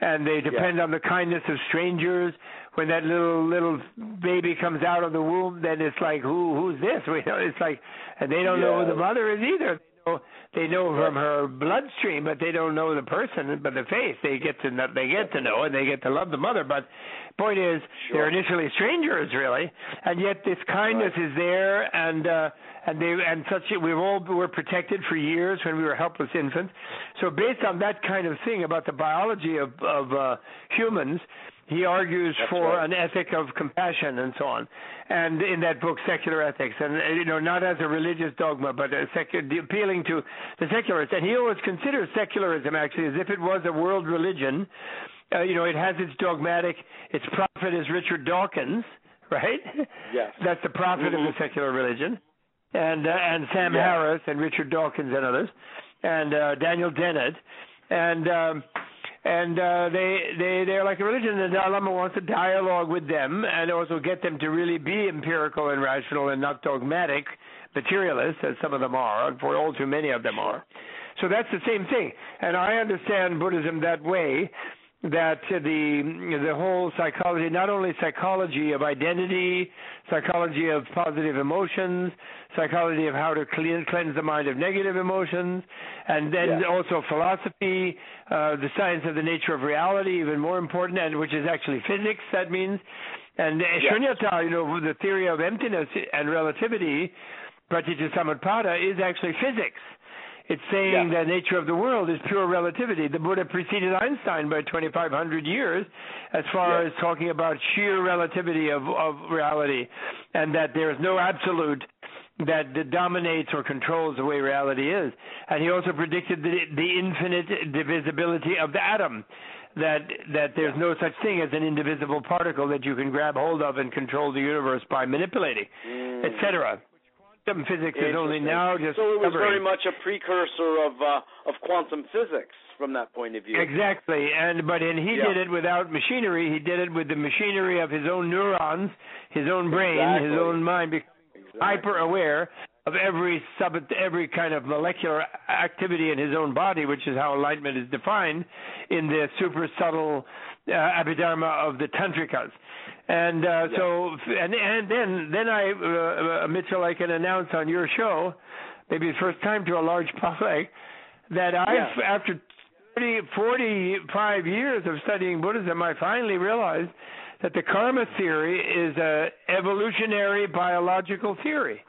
and they depend yeah. on the kindness of strangers when that little little baby comes out of the womb, then it's like who who's this? (laughs) We know it's like, and they don't yeah. know who the mother is either. They know, they know from her bloodstream, but they don't know the person, but the face. They get to know, they get to know, and they get to love the mother. But point is, sure. they're initially strangers, really, and yet this kindness right. is there, and uh, and they and such. We've all were protected for years when we were helpless infants. So based on that kind of thing about the biology of of uh, humans, he argues That's for right. an ethic of compassion and so on, and in that book, Secular Ethics, and uh, you know, not as a religious dogma, but secular, appealing to the secularists. And he always considers secularism actually as if it was a world religion. Uh, you know, it has its dogmatic. Its prophet is Richard Dawkins, right? Yes. That's the prophet mm-hmm. of the secular religion, and uh, and Sam yes. Harris and Richard Dawkins and others, and uh, Daniel Dennett, and. Um, and uh, they they they're like a religion. The Dalai Lama wants a dialogue with them and also get them to really be empirical and rational and not dogmatic materialists, as some of them are, for all too many of them are. So that's the same thing, and I understand Buddhism that way. That the the whole psychology, not only psychology of identity, psychology of positive emotions, psychology of how to clean, cleanse the mind of negative emotions, and then Yeah. also philosophy, uh, the science of the nature of reality, even more important, and which is actually physics. That means, and uh, shunyata, you know, the theory of emptiness and relativity, pratitya samutpada, is actually physics. It's saying Yeah. the nature of the world is pure relativity. The Buddha preceded Einstein by 2,500 years as far Yeah. as talking about sheer relativity of, of reality and that there is no absolute that dominates or controls the way reality is. And he also predicted the, the infinite divisibility of the atom. That that there's no such thing as an indivisible particle that you can grab hold of and control the universe by manipulating, Mm. etc quantum physics is only now just so it was discovering. very much a precursor of uh, of quantum physics from that point of view. Exactly, and but and he Yeah. did it without machinery. He did it with the machinery of his own neurons, his own brain, his own mind, becoming Exactly. hyper aware of every sub every kind of molecular activity in his own body, which is how enlightenment is defined in the super subtle uh, abhidharma of the tantrikas. And uh, Yeah. so, and and then then I, uh, uh, Mitchell, I can announce on your show, maybe the first time to a large (laughs) public, that I, Yeah. after 30, 45 years of studying Buddhism, I finally realized that the karma theory is a evolutionary biological theory.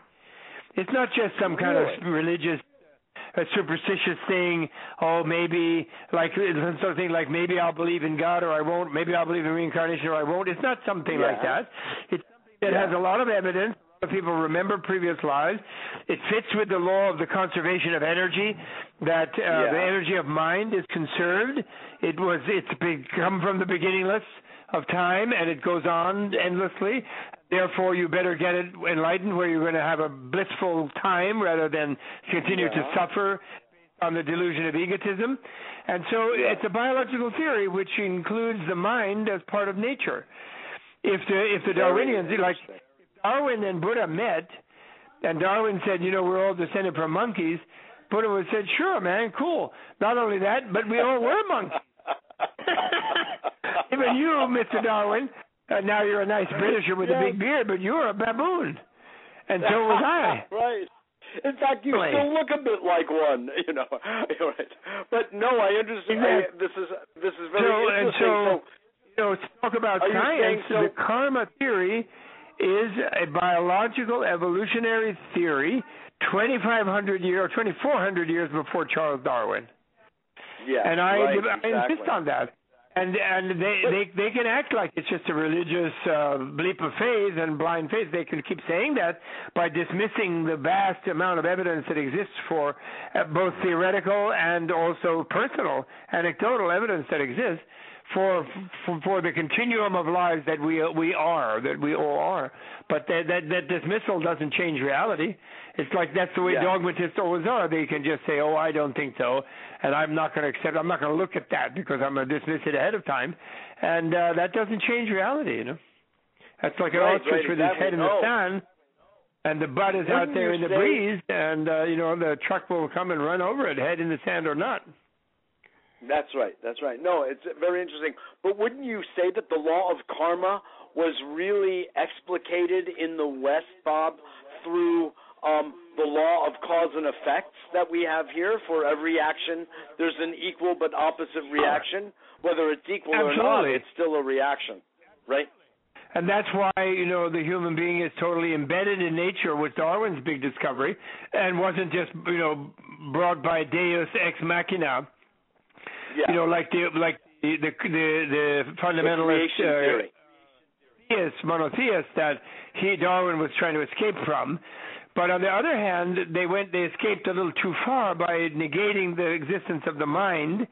It's not just some kind Really? of religious, a superstitious thing. Oh, maybe like some sort of thing like maybe I'll believe in God or I won't. Maybe I'll believe in reincarnation or I won't. It's not something like that. It's something that Yeah. has a lot of evidence. A lot of People remember previous lives. It fits with the law of the conservation of energy, that uh, Yeah. the energy of mind is conserved. It was it's become from the beginningless of time, and it goes on endlessly. Therefore, you better get it enlightened, where you're going to have a blissful time rather than continue to suffer on the delusion of egotism. And so, Yeah. it's a biological theory which includes the mind as part of nature. If the if the Darwinians like. Darwin and Buddha met, and Darwin said, you know, we're all descended from monkeys. Buddha would said, sure, man, cool. Not only that, but we all were monkeys. (laughs) Even you, Mr. Darwin, uh, now you're a nice Britisher with a big beard, but you're a baboon, and so was I. (laughs) right. In fact, you still look a bit like one, (laughs) you know. right. But no, I understand. I, this is this is very So and interesting. so, you know, talk about science. so- The karma theory is a biological evolutionary theory, 2,500 years or 2,400 years before Charles Darwin. yeah, and I, right, I exactly. insist on that. And and they they they can act like it's just a religious uh, bleep of faith and blind faith. They can keep saying that by dismissing the vast amount of evidence that exists for uh, both theoretical and also personal, anecdotal evidence that exists for for, for the continuum of lives that we we are that we all are. But that that, that dismissal doesn't change reality. It's like that's the way Yeah. dogmatists always are. They can just say, "Oh, I don't think so," and I'm not going to accept. I'm not going to look at that because I'm going to dismiss it ahead of time, and uh, that doesn't change reality. You know, that's like an Right, ostrich right, with exactly. his head in the sand, and the butt is out Wouldn't there in the say- breeze, and uh, you know the truck will come and run over it, head in the sand or not. That's right. That's right. No, it's very interesting. But wouldn't you say that the law of karma was really explicated in the West, Bob, through um, the law of cause and effects that we have here? For every action, there's an equal but opposite reaction. Whether it's equal or not, it's still a reaction, right? And that's why, you know, the human being is totally embedded in nature was Darwin's big discovery and wasn't just, you know, brought by Deus ex machina, Yeah. you know, like the like the the the, the the fundamentalist creation uh, theory. theist, monotheist that he Darwin was trying to escape from. But on the other hand, they went they escaped a little too far by negating the existence of the mind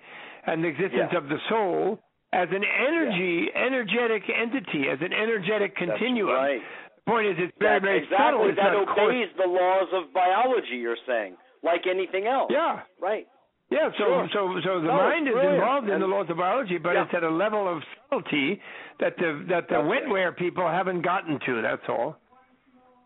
and the existence Yeah. of the soul as an energy, energetic entity, as an energetic continuum. That's right. The point is, it's very, very exactly. subtle. It's that coarse. obeys the laws of biology. You're saying, like anything else. Yeah, Right. yeah. So, Sure. so, so the No, mind is brilliant. involved in the laws of biology, but Yeah. it's at a level of subtlety that the that the right. wetware people haven't gotten to. That's all.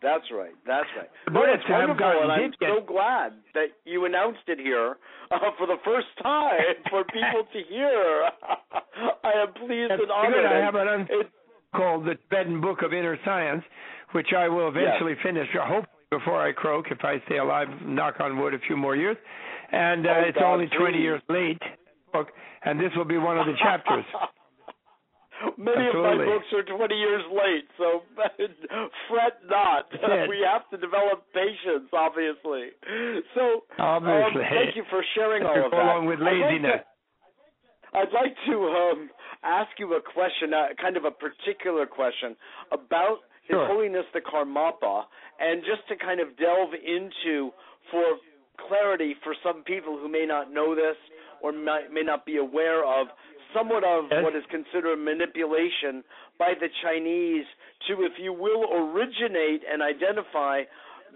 That's right. That's right. (laughs) Well, it's wonderful, and I'm get- so glad that you announced it here uh, for the first time for (laughs) people to hear. (laughs) I am pleased That's and honored. good. I have an un- it, called the Tibetan Book of Inner Science, which I will eventually finish, uh, hopefully before I croak, if I stay alive, knock on wood, a few more years. And uh, Oh, it's God, only 20 please. years late, book, and this will be one of the chapters. Many of my books are 20 years late, so (laughs) fret not. (laughs) it. we have to develop patience, obviously. So, Obviously. um, thank you for sharing all of that. along with I'd like to- laziness. I'd like to um, ask you a question, uh, kind of a particular question about His Sure. Holiness the Karmapa, and just to kind of delve into, for clarity for some people who may not know this or may, may not be aware of, somewhat of Yes. what is considered manipulation by the Chinese to, if you will, originate and identify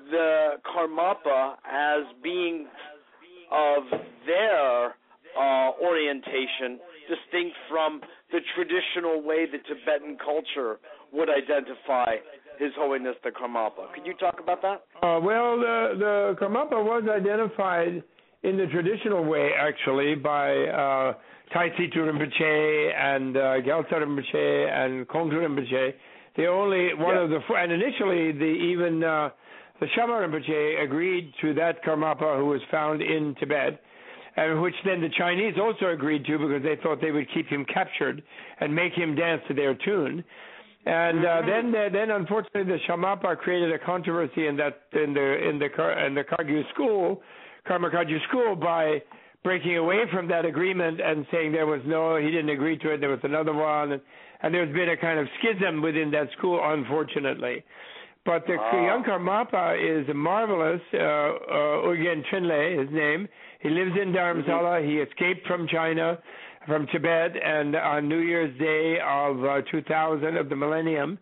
the Karmapa as being of their uh, orientation distinct from the traditional way the Tibetan culture would identify His Holiness the Karmapa. Could you talk about that? Uh, well, the, the Karmapa was identified in the traditional way, actually, by uh, Tai Situ Rinpoche and uh, Gyaltsab Rinpoche and Kongtrul Rinpoche. The only one Yeah. of the and initially the even uh, the Shamar Rinpoche agreed to that Karmapa who was found in Tibet, and which then the Chinese also agreed to because they thought they would keep him captured and make him dance to their tune. And uh, then, uh, then unfortunately, the Shamarpa created a controversy in that in the in the in the Kagyu school, Karma Kagyu school, by breaking away from that agreement and saying there was no, he didn't agree to it. There was another one, and, and there's been a kind of schism within that school, unfortunately. But the Ah. young Karmapa is marvelous. Uh, uh, Trinley, his name. He lives in Dharamsala. He escaped from China, from Tibet, and on New Year's Day of uh, 2000 of the millennium,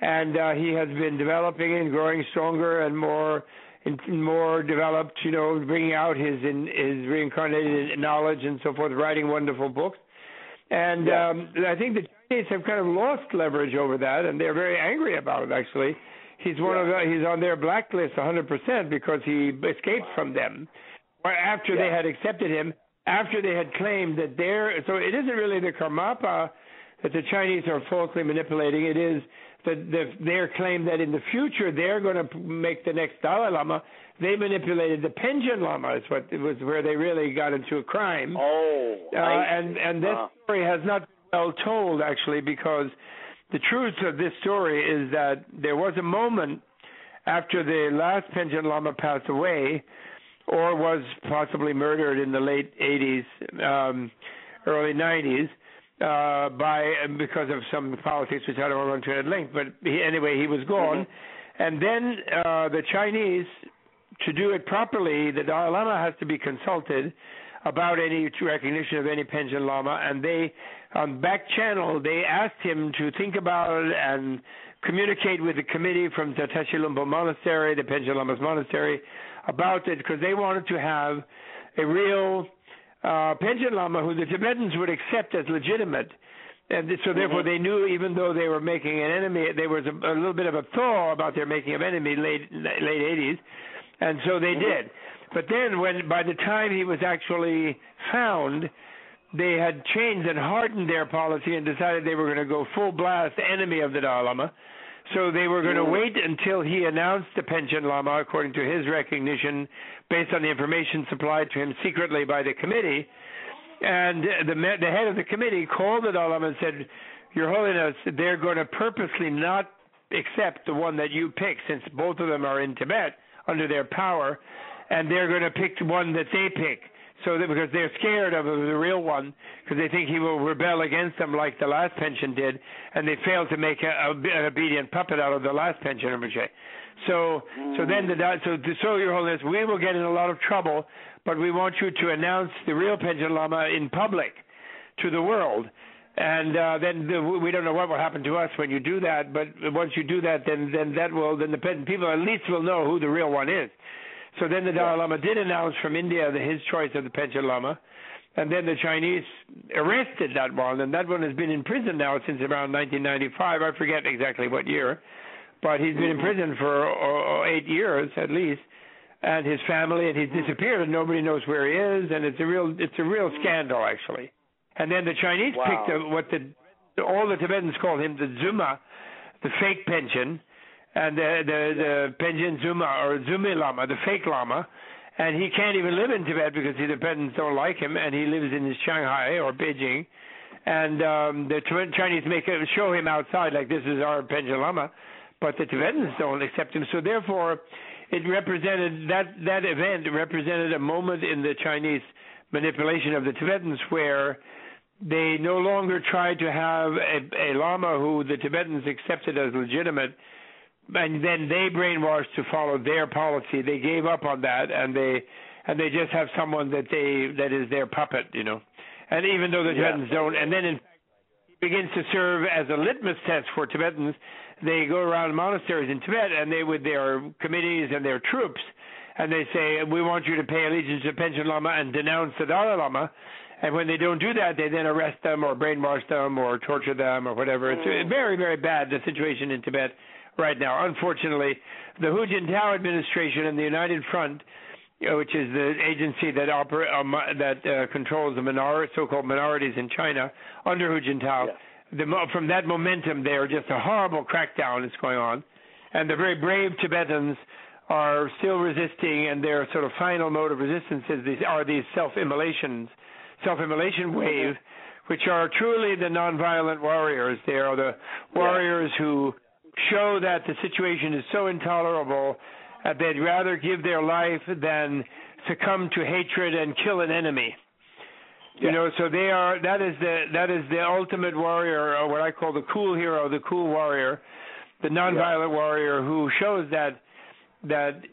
and uh, he has been developing and growing stronger and more, in, more developed. You know, bringing out his in, his reincarnated knowledge and so forth, writing wonderful books. And Yeah. um, I think the Chinese have kind of lost leverage over that, and they're very angry about it. Actually, he's one Yeah. of the, he's on their blacklist 100% because he escaped from them after they had accepted him, after they had claimed that they're so it isn't really the Karmapa that the Chinese are falsely manipulating. It is that the, their claim that in the future they're going to make the next Dalai Lama. They manipulated the Panchen Lama. Is what it was where they really got into a crime. Oh, Uh, and and this Uh, story has not been well told actually because the truth of this story is that there was a moment after the last Panchen Lama passed away, or was possibly murdered in the late 80s, um, early 90s. Uh, by because of some politics which I don't want to go into at length, but he, anyway, he was gone, and then uh, the Chinese, to do it properly, the Dalai Lama has to be consulted about any recognition of any Panchen lama, and they, on back channel, they asked him to think about it and communicate with the committee from Tashi Lhunpo Monastery, the Panchen Lama's monastery, about it because they wanted to have a real uh, Panchen lama who the Tibetans would accept as legitimate. And so therefore Mhm. they knew even though they were making an enemy, there was a, a little bit of a thaw about their making of enemy late late 80s, and so they Mhm. did. But then when by the time he was actually found, they had changed and hardened their policy and decided they were going to go full blast enemy of the Dalai Lama. So they were going to wait until he announced the Panchen Lama according to his recognition based on the information supplied to him secretly by the committee. And the, the head of the committee called the Dalai Lama and said, Your Holiness, they're going to purposely not accept the one that you pick since both of them are in Tibet under their power, and they're going to pick the one that they pick. So that because they're scared of the real one, because they think he will rebel against them like the last Panchen did, and they failed to make a, a, an obedient puppet out of the last Panchen. So, so then the so so Your Holiness, we will get in a lot of trouble, but we want you to announce the real Panchen lama in public to the world. And uh, then the, we don't know what will happen to us when you do that. But once you do that, then then that will then the pe- people at least will know who the real one is. So then the Dalai Lama did announce from India the, his choice of the Panchen Lama, and then the Chinese arrested that one, and that one has been in prison now since around 1995. I forget exactly what year, but he's been in prison for uh, uh, eight years at least, and his family, and he's disappeared, and nobody knows where he is, and it's a real it's a real scandal actually. And then the Chinese Wow. picked a, what the all the Tibetans call him the Zuma, the fake Panchen, and the the, the Zuma or Zumi Lama, the fake Lama, and he can't even live in Tibet because the Tibetans don't like him, and he lives in Shanghai or Beijing, and um, the Chinese make it, show him outside like this is our Panchen Lama, but the Tibetans don't accept him. So therefore, it represented that that event represented a moment in the Chinese manipulation of the Tibetans where they no longer tried to have a, a lama who the Tibetans accepted as legitimate, and then they brainwashed to follow their policy. They gave up on that, and they and they just have someone that they that is their puppet, you know. And even though the Yeah. Tibetans don't, and then in begins to serve as a litmus test for Tibetans. They go around monasteries in Tibet and they with their committees and their troops and they say we want you to pay allegiance to Panchen Lama and denounce the Dalai Lama. And when they don't do that, they then arrest them or brainwash them or torture them or whatever. It's Mm. very, very bad the situation in Tibet right now. Unfortunately, the Hu Jintao administration and the United Front, which is the agency that oper- um, that uh, controls the minor- so-called minorities in China under Hu Jintao, the, from that momentum, there just a horrible crackdown is going on, and the very brave Tibetans are still resisting, and their sort of final mode of resistance is these are these self-immolations, self-immolation mm-hmm. wave, which are truly the nonviolent warriors. They are the warriors who show that the situation is so intolerable that they'd rather give their life than succumb to hatred and kill an enemy. You Yeah. know, so they are that is the that is the ultimate warrior, or what I call the cool hero, the cool warrior, the nonviolent warrior who shows that that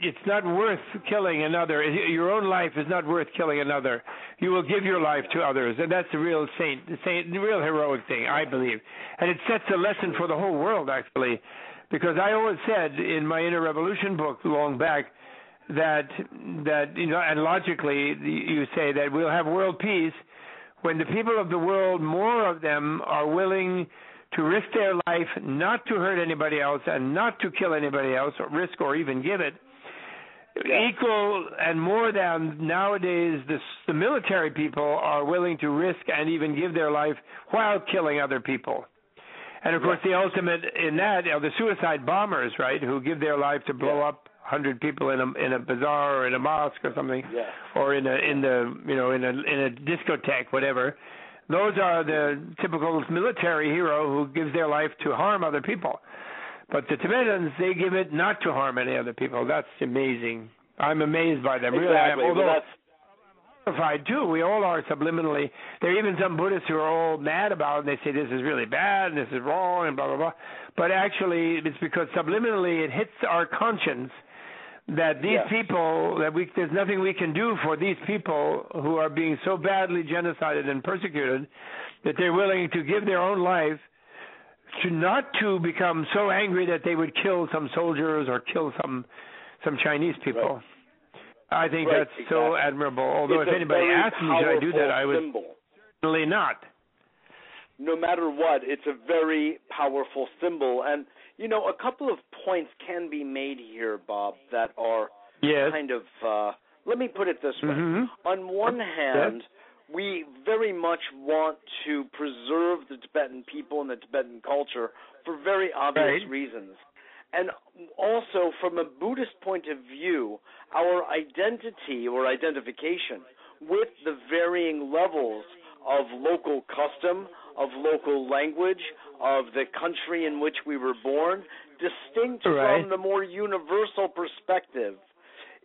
it's not worth killing another. Your own life is not worth killing another. You will give your life to others, and that's the real saint, the saint, the real heroic thing, I believe. And it sets a lesson for the whole world, actually, because I always said in my Inner Revolution book long back that that you know, and logically you say that we'll have world peace when the people of the world, more of them, are willing to risk their life not to hurt anybody else and not to kill anybody else, or risk or even give it. Yeah. Equal and more than nowadays, the, the military people are willing to risk and even give their life while killing other people. And of course, the ultimate in that are the suicide bombers, right? Who give their life to blow Yeah. up hundred people in a in a bazaar or in a mosque or something Yeah. or in a in the you know in a in a discotheque whatever those are the typical military hero who gives their life to harm other people but the tibetans they give it not to harm any other people that's amazing i'm amazed by them Exactly. really I am. Exactly. Well, although that's horrified too we all are subliminally there are even some buddhists who are all mad about it and they say this is really bad and this is wrong and blah blah blah but actually it's because subliminally it hits our conscience that these Yes. people that we there's nothing we can do for these people who are being so badly genocided and persecuted that they're willing to give their own life to not to become so angry that they would kill some soldiers or kill some some Chinese people. I think Right, that's so admirable. Although it's if anybody asked me should I do that, I would symbol. certainly not. no matter what, it's a very powerful symbol. And, you know, a couple of points can be made here, Bob, that are Yes. kind of, uh, let me put it this way. hmm On one hand, we very much want to preserve the Tibetan people and the Tibetan culture for very obvious Right. reasons. And also, from a Buddhist point of view, our identity or identification with the varying levels of local custom, of local language, of the country in which we were born, distinct Right. from the more universal perspective.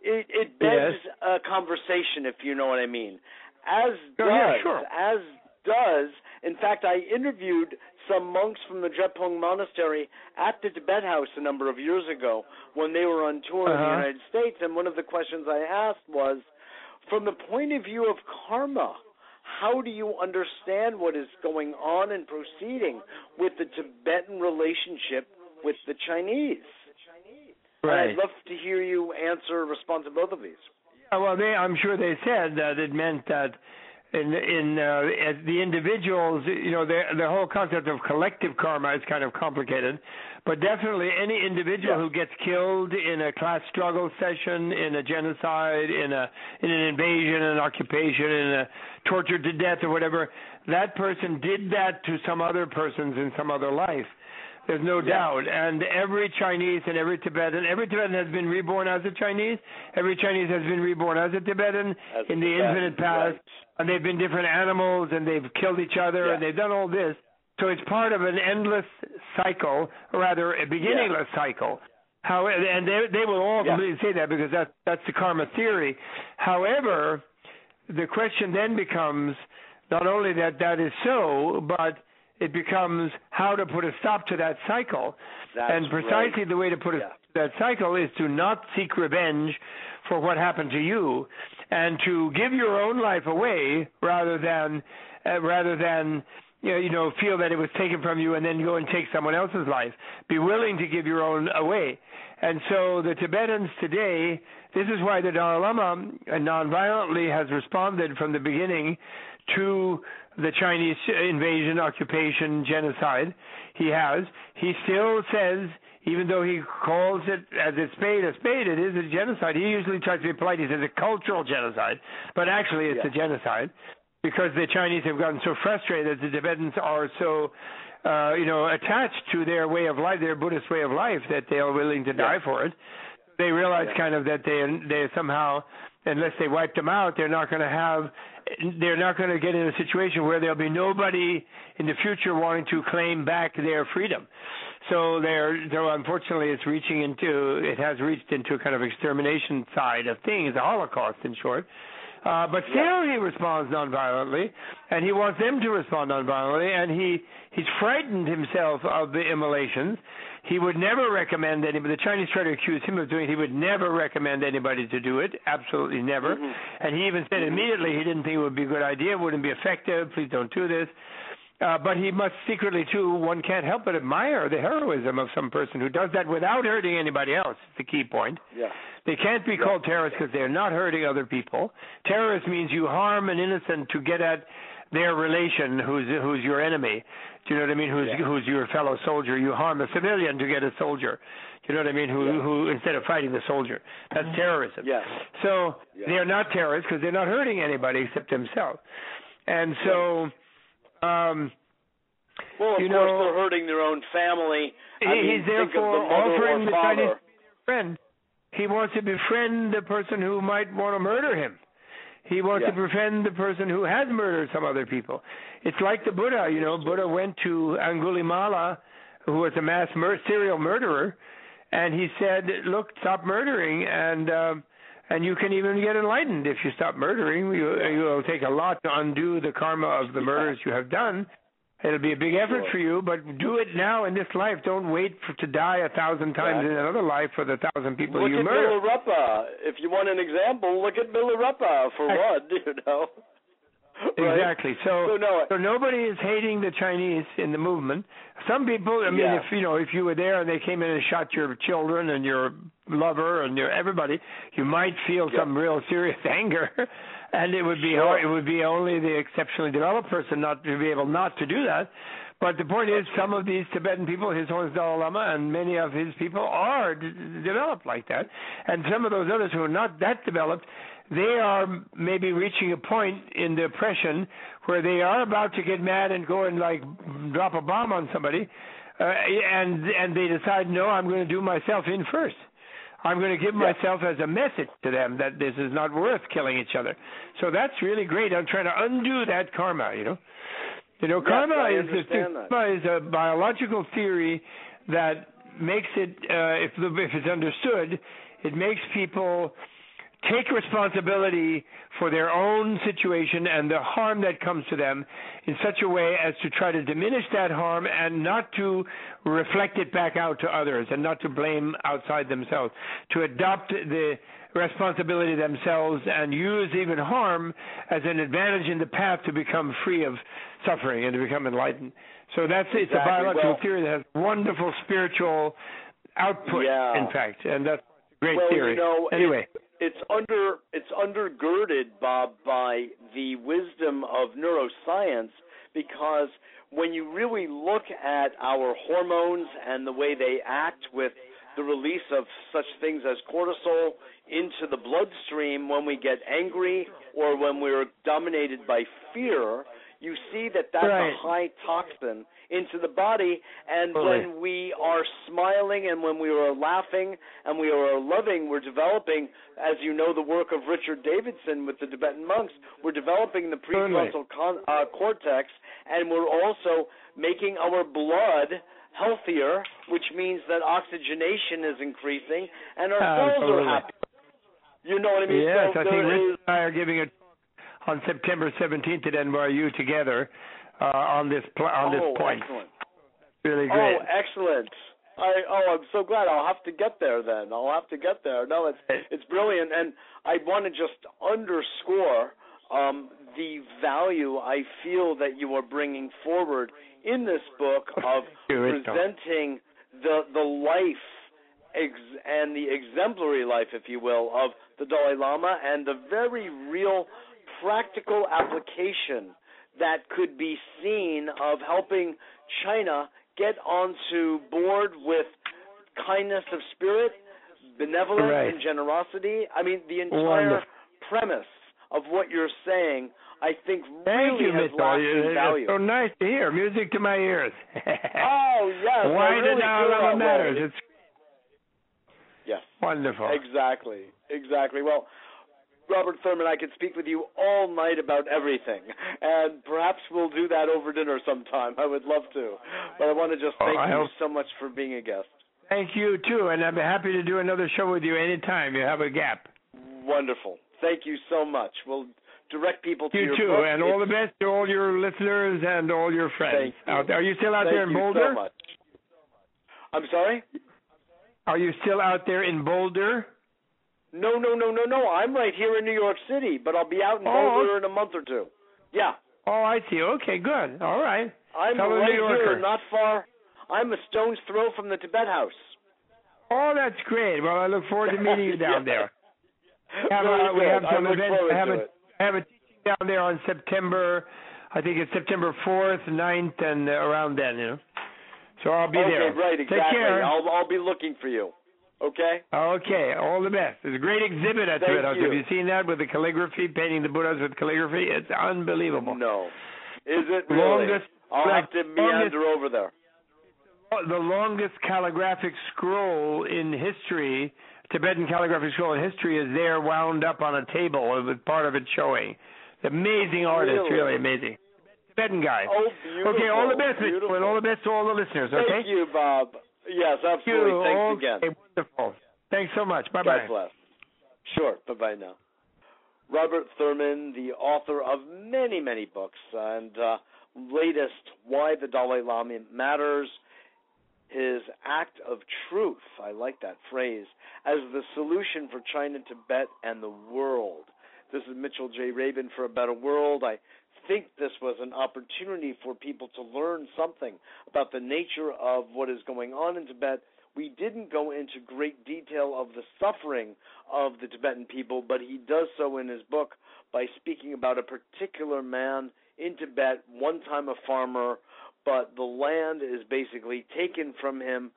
It, it begs Yes. a conversation, if you know what I mean. As does, yeah, sure. as does, in fact, I interviewed some monks from the Drepung Monastery at the Tibet House a number of years ago when they were on tour in the Uh-huh. United States, and one of the questions I asked was, from the point of view of karma, how do you understand what is going on and proceeding with the Tibetan relationship with the Chinese? Right. I'd love to hear you answer, respond to both of these. Yeah, well, they, I'm sure they said that it meant that in in uh, the individuals, you know, the the whole concept of collective karma is kind of complicated, but definitely any individual Yeah. who gets killed in a class struggle session, in a genocide, in a in an invasion, an occupation, in a tortured to death or whatever, that person did that to some other persons in some other life. There's no Yeah. doubt. And every Chinese and every Tibetan, every Tibetan has been reborn as a Chinese. Every Chinese has been reborn as a Tibetan As in a the Tibetan, infinite past. right. And they've been different animals and they've killed each other Yeah. and they've done all this. So it's part of an endless cycle, or rather a beginningless cycle. How and they they will all Yeah. completely say that because that's that's the karma theory. However, the question then becomes not only that that is so, but it becomes how to put a stop to that cycle. That's and precisely right. the way to put a Yeah. stop to that cycle is to not seek revenge for what happened to you, and to give your own life away rather than uh, rather than you know, feel that it was taken from you and then go and take someone else's life. Be willing to give your own away. And so the Tibetans today, this is why the Dalai Lama nonviolently has responded from the beginning to the Chinese invasion, occupation, genocide. He has. He still says, even though he calls it as a spade a spade, it is a genocide. He usually tries to be polite. He says a cultural genocide, but actually it's yeah. a genocide because the Chinese have gotten so frustrated that the Tibetans are so uh, you know, attached to their way of life, their Buddhist way of life, that they are willing to die for it. They realize yeah. kind of that they they somehow, unless they wipe them out, they're not going to have, they're not going to get in a situation where there'll be nobody in the future wanting to claim back their freedom. So they're, so unfortunately, it's reaching into, it has reached into a kind of extermination side of things, the Holocaust in short. Uh, but still, he responds nonviolently, and he wants them to respond nonviolently, and he he's frightened himself of the immolations. He would never recommend anybody. The Chinese try to accuse him of doing it. He would never recommend anybody to do it. Absolutely never. Mm-hmm. And he even said mm-hmm. immediately he didn't think it would be a good idea, wouldn't be effective. Please don't do this. Uh, but he must secretly, too, one can't help but admire the heroism of some person who does that without hurting anybody else. It's the key point. Yeah. They can't be called terrorists because they're not hurting other people. Terrorist means you harm an innocent to get at their relation who's who's your enemy. Do you know what I mean? Who's yeah. who's your fellow soldier? You harm a civilian to get a soldier. Do you know what I mean? Who yeah. who instead of fighting the soldier, that's terrorism. Yeah. So yeah. they're not terrorists because they're not hurting anybody except themselves. And so. Um, well, of you course, know, they're hurting their own family. I he, mean, he's therefore the offering the. Chinese friend. He wants to befriend the person who might want to murder him. He wants yeah. to befriend the person who has murdered some other people. It's like the Buddha, you know. Buddha went to Angulimala, who was a mass mur- serial murderer, and he said, "Look, stop murdering, and uh, and you can even get enlightened if you stop murdering. You you will take a lot to undo the karma of the murders you have done." It'll be a big effort sure. for you, but do it now in this life. Don't wait for, to die a thousand times exactly. in another life for the thousand people look you at murder. Milarepa. If you want an example, look at Milarepa for one. (laughs) You know. Exactly. So, so, no, so nobody is hating the Chinese in the movement. Some people, I mean, yeah. if you know, if you were there and they came in and shot your children and your lover and your everybody, you might feel yeah. some real serious (laughs) anger, and it would be sure. it would be only the exceptionally developed person not to be able not to do that. But the point is, some of these Tibetan people, His Holiness Dalai Lama, and many of his people are d- developed like that, and some of those others who are not that developed they are maybe reaching a point in the oppression where they are about to get mad and go and like drop a bomb on somebody, uh, and and they decide, no, I'm going to do myself in first. I'm going to give yeah. myself as a message to them that this is not worth killing each other. So that's really great. I'm trying to undo that karma. You know, you know, yes, karma is a, karma is a biological theory that makes it uh, if the, if it's understood, it makes people take responsibility for their own situation and the harm that comes to them in such a way as to try to diminish that harm and not to reflect it back out to others and not to blame outside themselves, to adopt the responsibility themselves and use even harm as an advantage in the path to become free of suffering and to become enlightened. So that's exactly. it's a biological well, theory that has wonderful spiritual output, yeah. in fact, and that's a great well, theory. You know, anyway. It, it's under it's undergirded, Bob, by the wisdom of neuroscience because when you really look at our hormones and the way they act with the release of such things as cortisol into the bloodstream when we get angry or when we're dominated by fear, you see that that's right. a high toxin into the body. And totally. when we are smiling and when we are laughing and we are loving, we're developing, as you know, the work of Richard Davidson with the Tibetan monks. We're developing the prefrontal con- uh, cortex, and we're also making our blood healthier, which means that oxygenation is increasing and our uh, cells totally. are happy. You know what I mean? Yes, so I think Rich is- and I are giving it on September 17th at NYU together uh, on this pl- on oh, this point. Excellent. Really great. Oh, excellent. I oh, I'm so glad. I'll have to get there then. I'll have to get there. No, it's it's brilliant, and I want to just underscore um, the value I feel that you are bringing forward in this book of (laughs) presenting the the life ex- and the exemplary life, if you will, of the Dalai Lama and the very real practical application that could be seen of helping China get onto board with kindness of spirit, benevolence, right. and generosity. I mean, the entire Wonderful. premise of what you're saying, I think, Thank really you, has Miss Dolly. lasting It's value. so nice to hear. Music to my ears. (laughs) Oh yes, Why really the Dalai feel Lama that matters. It's Yes. wonderful. Exactly. Exactly. Well, Robert Thurman, I could speak with you all night about everything, and perhaps we'll do that over dinner sometime. I would love to, but I want to just Oh, thank I you hope- so much for being a guest. Thank you too, and I'm happy to do another show with you anytime you have a gap. Wonderful. Thank you so much. We'll direct people to You your too, book. and all the best to all your listeners and all your friends you. out there. Are you still out thank there in you Boulder? so much. I'm sorry. Are you still out there in Boulder? No, no, no, no, no. I'm right here in New York City, but I'll be out in Oh, Boulder in a month or two. Yeah, Oh, I see. Okay, good. All right. I'm Fellow right New Yorker. here, not far. I'm a stone's throw from the Tibet House. Oh, that's great. Well, I look forward to meeting you (laughs) down Yeah. there. We have, uh, we have I some look events. I have a. I have a teaching down there on September. I think it's September 4th, 9th, and around then. You know. So I'll be okay, there. right, Take exactly. care. I'll I'll be looking for you. Okay. Okay, all the best. There's a great exhibit at Thank Tibet House. you. Have you seen that with the calligraphy, painting the Buddhas with calligraphy? It's unbelievable. No. Is it really? Longest, I'll have to longest- meander over there. the longest calligraphic scroll in history, Tibetan calligraphic scroll in history, is there wound up on a table with part of it showing. Amazing artist, Really? really amazing. Tibetan guy. Oh, okay, all the best, Beautiful. and all the best to all the listeners. Okay. Thank you, Bob. Yes, absolutely. you. Thanks okay, again. Wonderful. Thanks so much. Bye God bye. bless. Sure. Bye bye now. Robert Thurman, the author of many, many books, and uh, latest, Why the Dalai Lama Matters, his act of truth, I like that phrase, as the solution for China, Tibet, and the world. This is Mitchell J. Rabin for A Better World. I think this was an opportunity for people to learn something about the nature of what is going on in Tibet. We didn't go into great detail of the suffering of the Tibetan people, but he does so in his book by speaking about a particular man in Tibet, one time a farmer, but the land is basically taken from him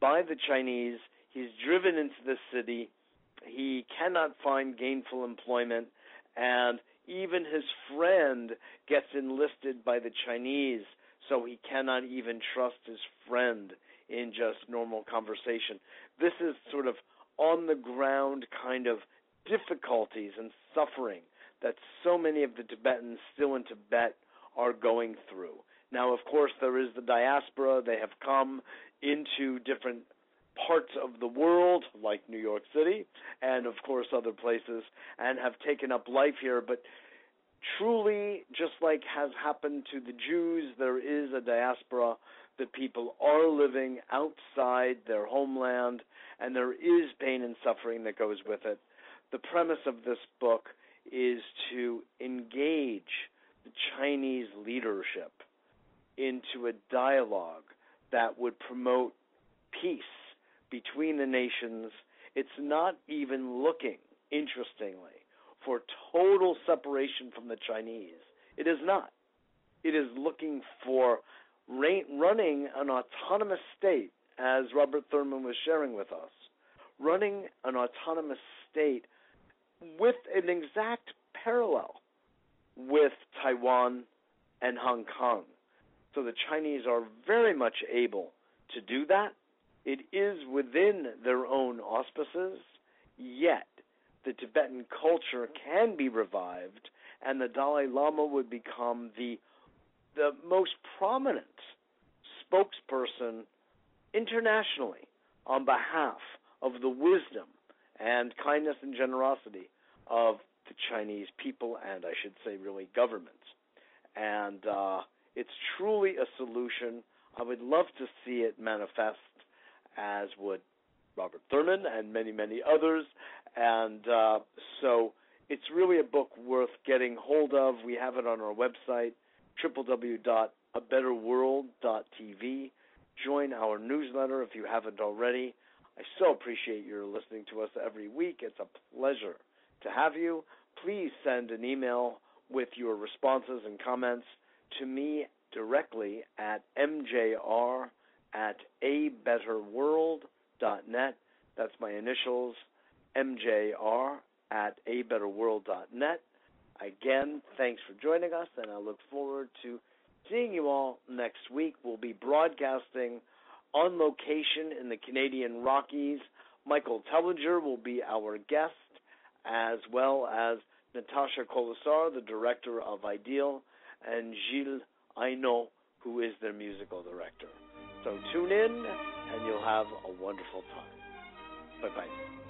by the Chinese. He's driven into the city. He cannot find gainful employment, and even his friend gets enlisted by the Chinese, so he cannot even trust his friend in just normal conversation. This is sort of on the ground kind of difficulties and suffering that so many of the Tibetans still in Tibet are going through. Now, of course, there is the diaspora. They have come into different parts of the world, like New York City, and of course other places, and have taken up life here. But truly, just like has happened to the Jews, there is a diaspora. The people are living outside their homeland, and there is pain and suffering that goes with it. The premise of this book is to engage the Chinese leadership into a dialogue that would promote peace between the nations. It's not even looking, interestingly, for total separation from the Chinese. It is not. It is looking for running an autonomous state, as Robert Thurman was sharing with us, running an autonomous state with an exact parallel with Taiwan and Hong Kong. So the Chinese are very much able to do that. It is within their own auspices, yet the Tibetan culture can be revived, and the Dalai Lama would become the the most prominent spokesperson internationally on behalf of the wisdom and kindness and generosity of the Chinese people and I should say really governments. And uh, it's truly a solution. I would love to see it manifest as would Robert Thurman and many, many others. And uh, so it's really a book worth getting hold of. We have it on our website, www.abetterworld.tv. Join our newsletter if you haven't already. I so appreciate your listening to us every week. It's a pleasure to have you. Please send an email with your responses and comments to me directly at mjr at abetterworld.net. That's my initials, mjr at abetterworld.net. Again, thanks for joining us, and I look forward to seeing you all next week. We'll be broadcasting on location in the Canadian Rockies. Michael Tellinger will be our guest, as well as Natasha Colasar, the director of Ideal, and Gilles Aino, who is their musical director. So tune in, and you'll have a wonderful time. Bye bye.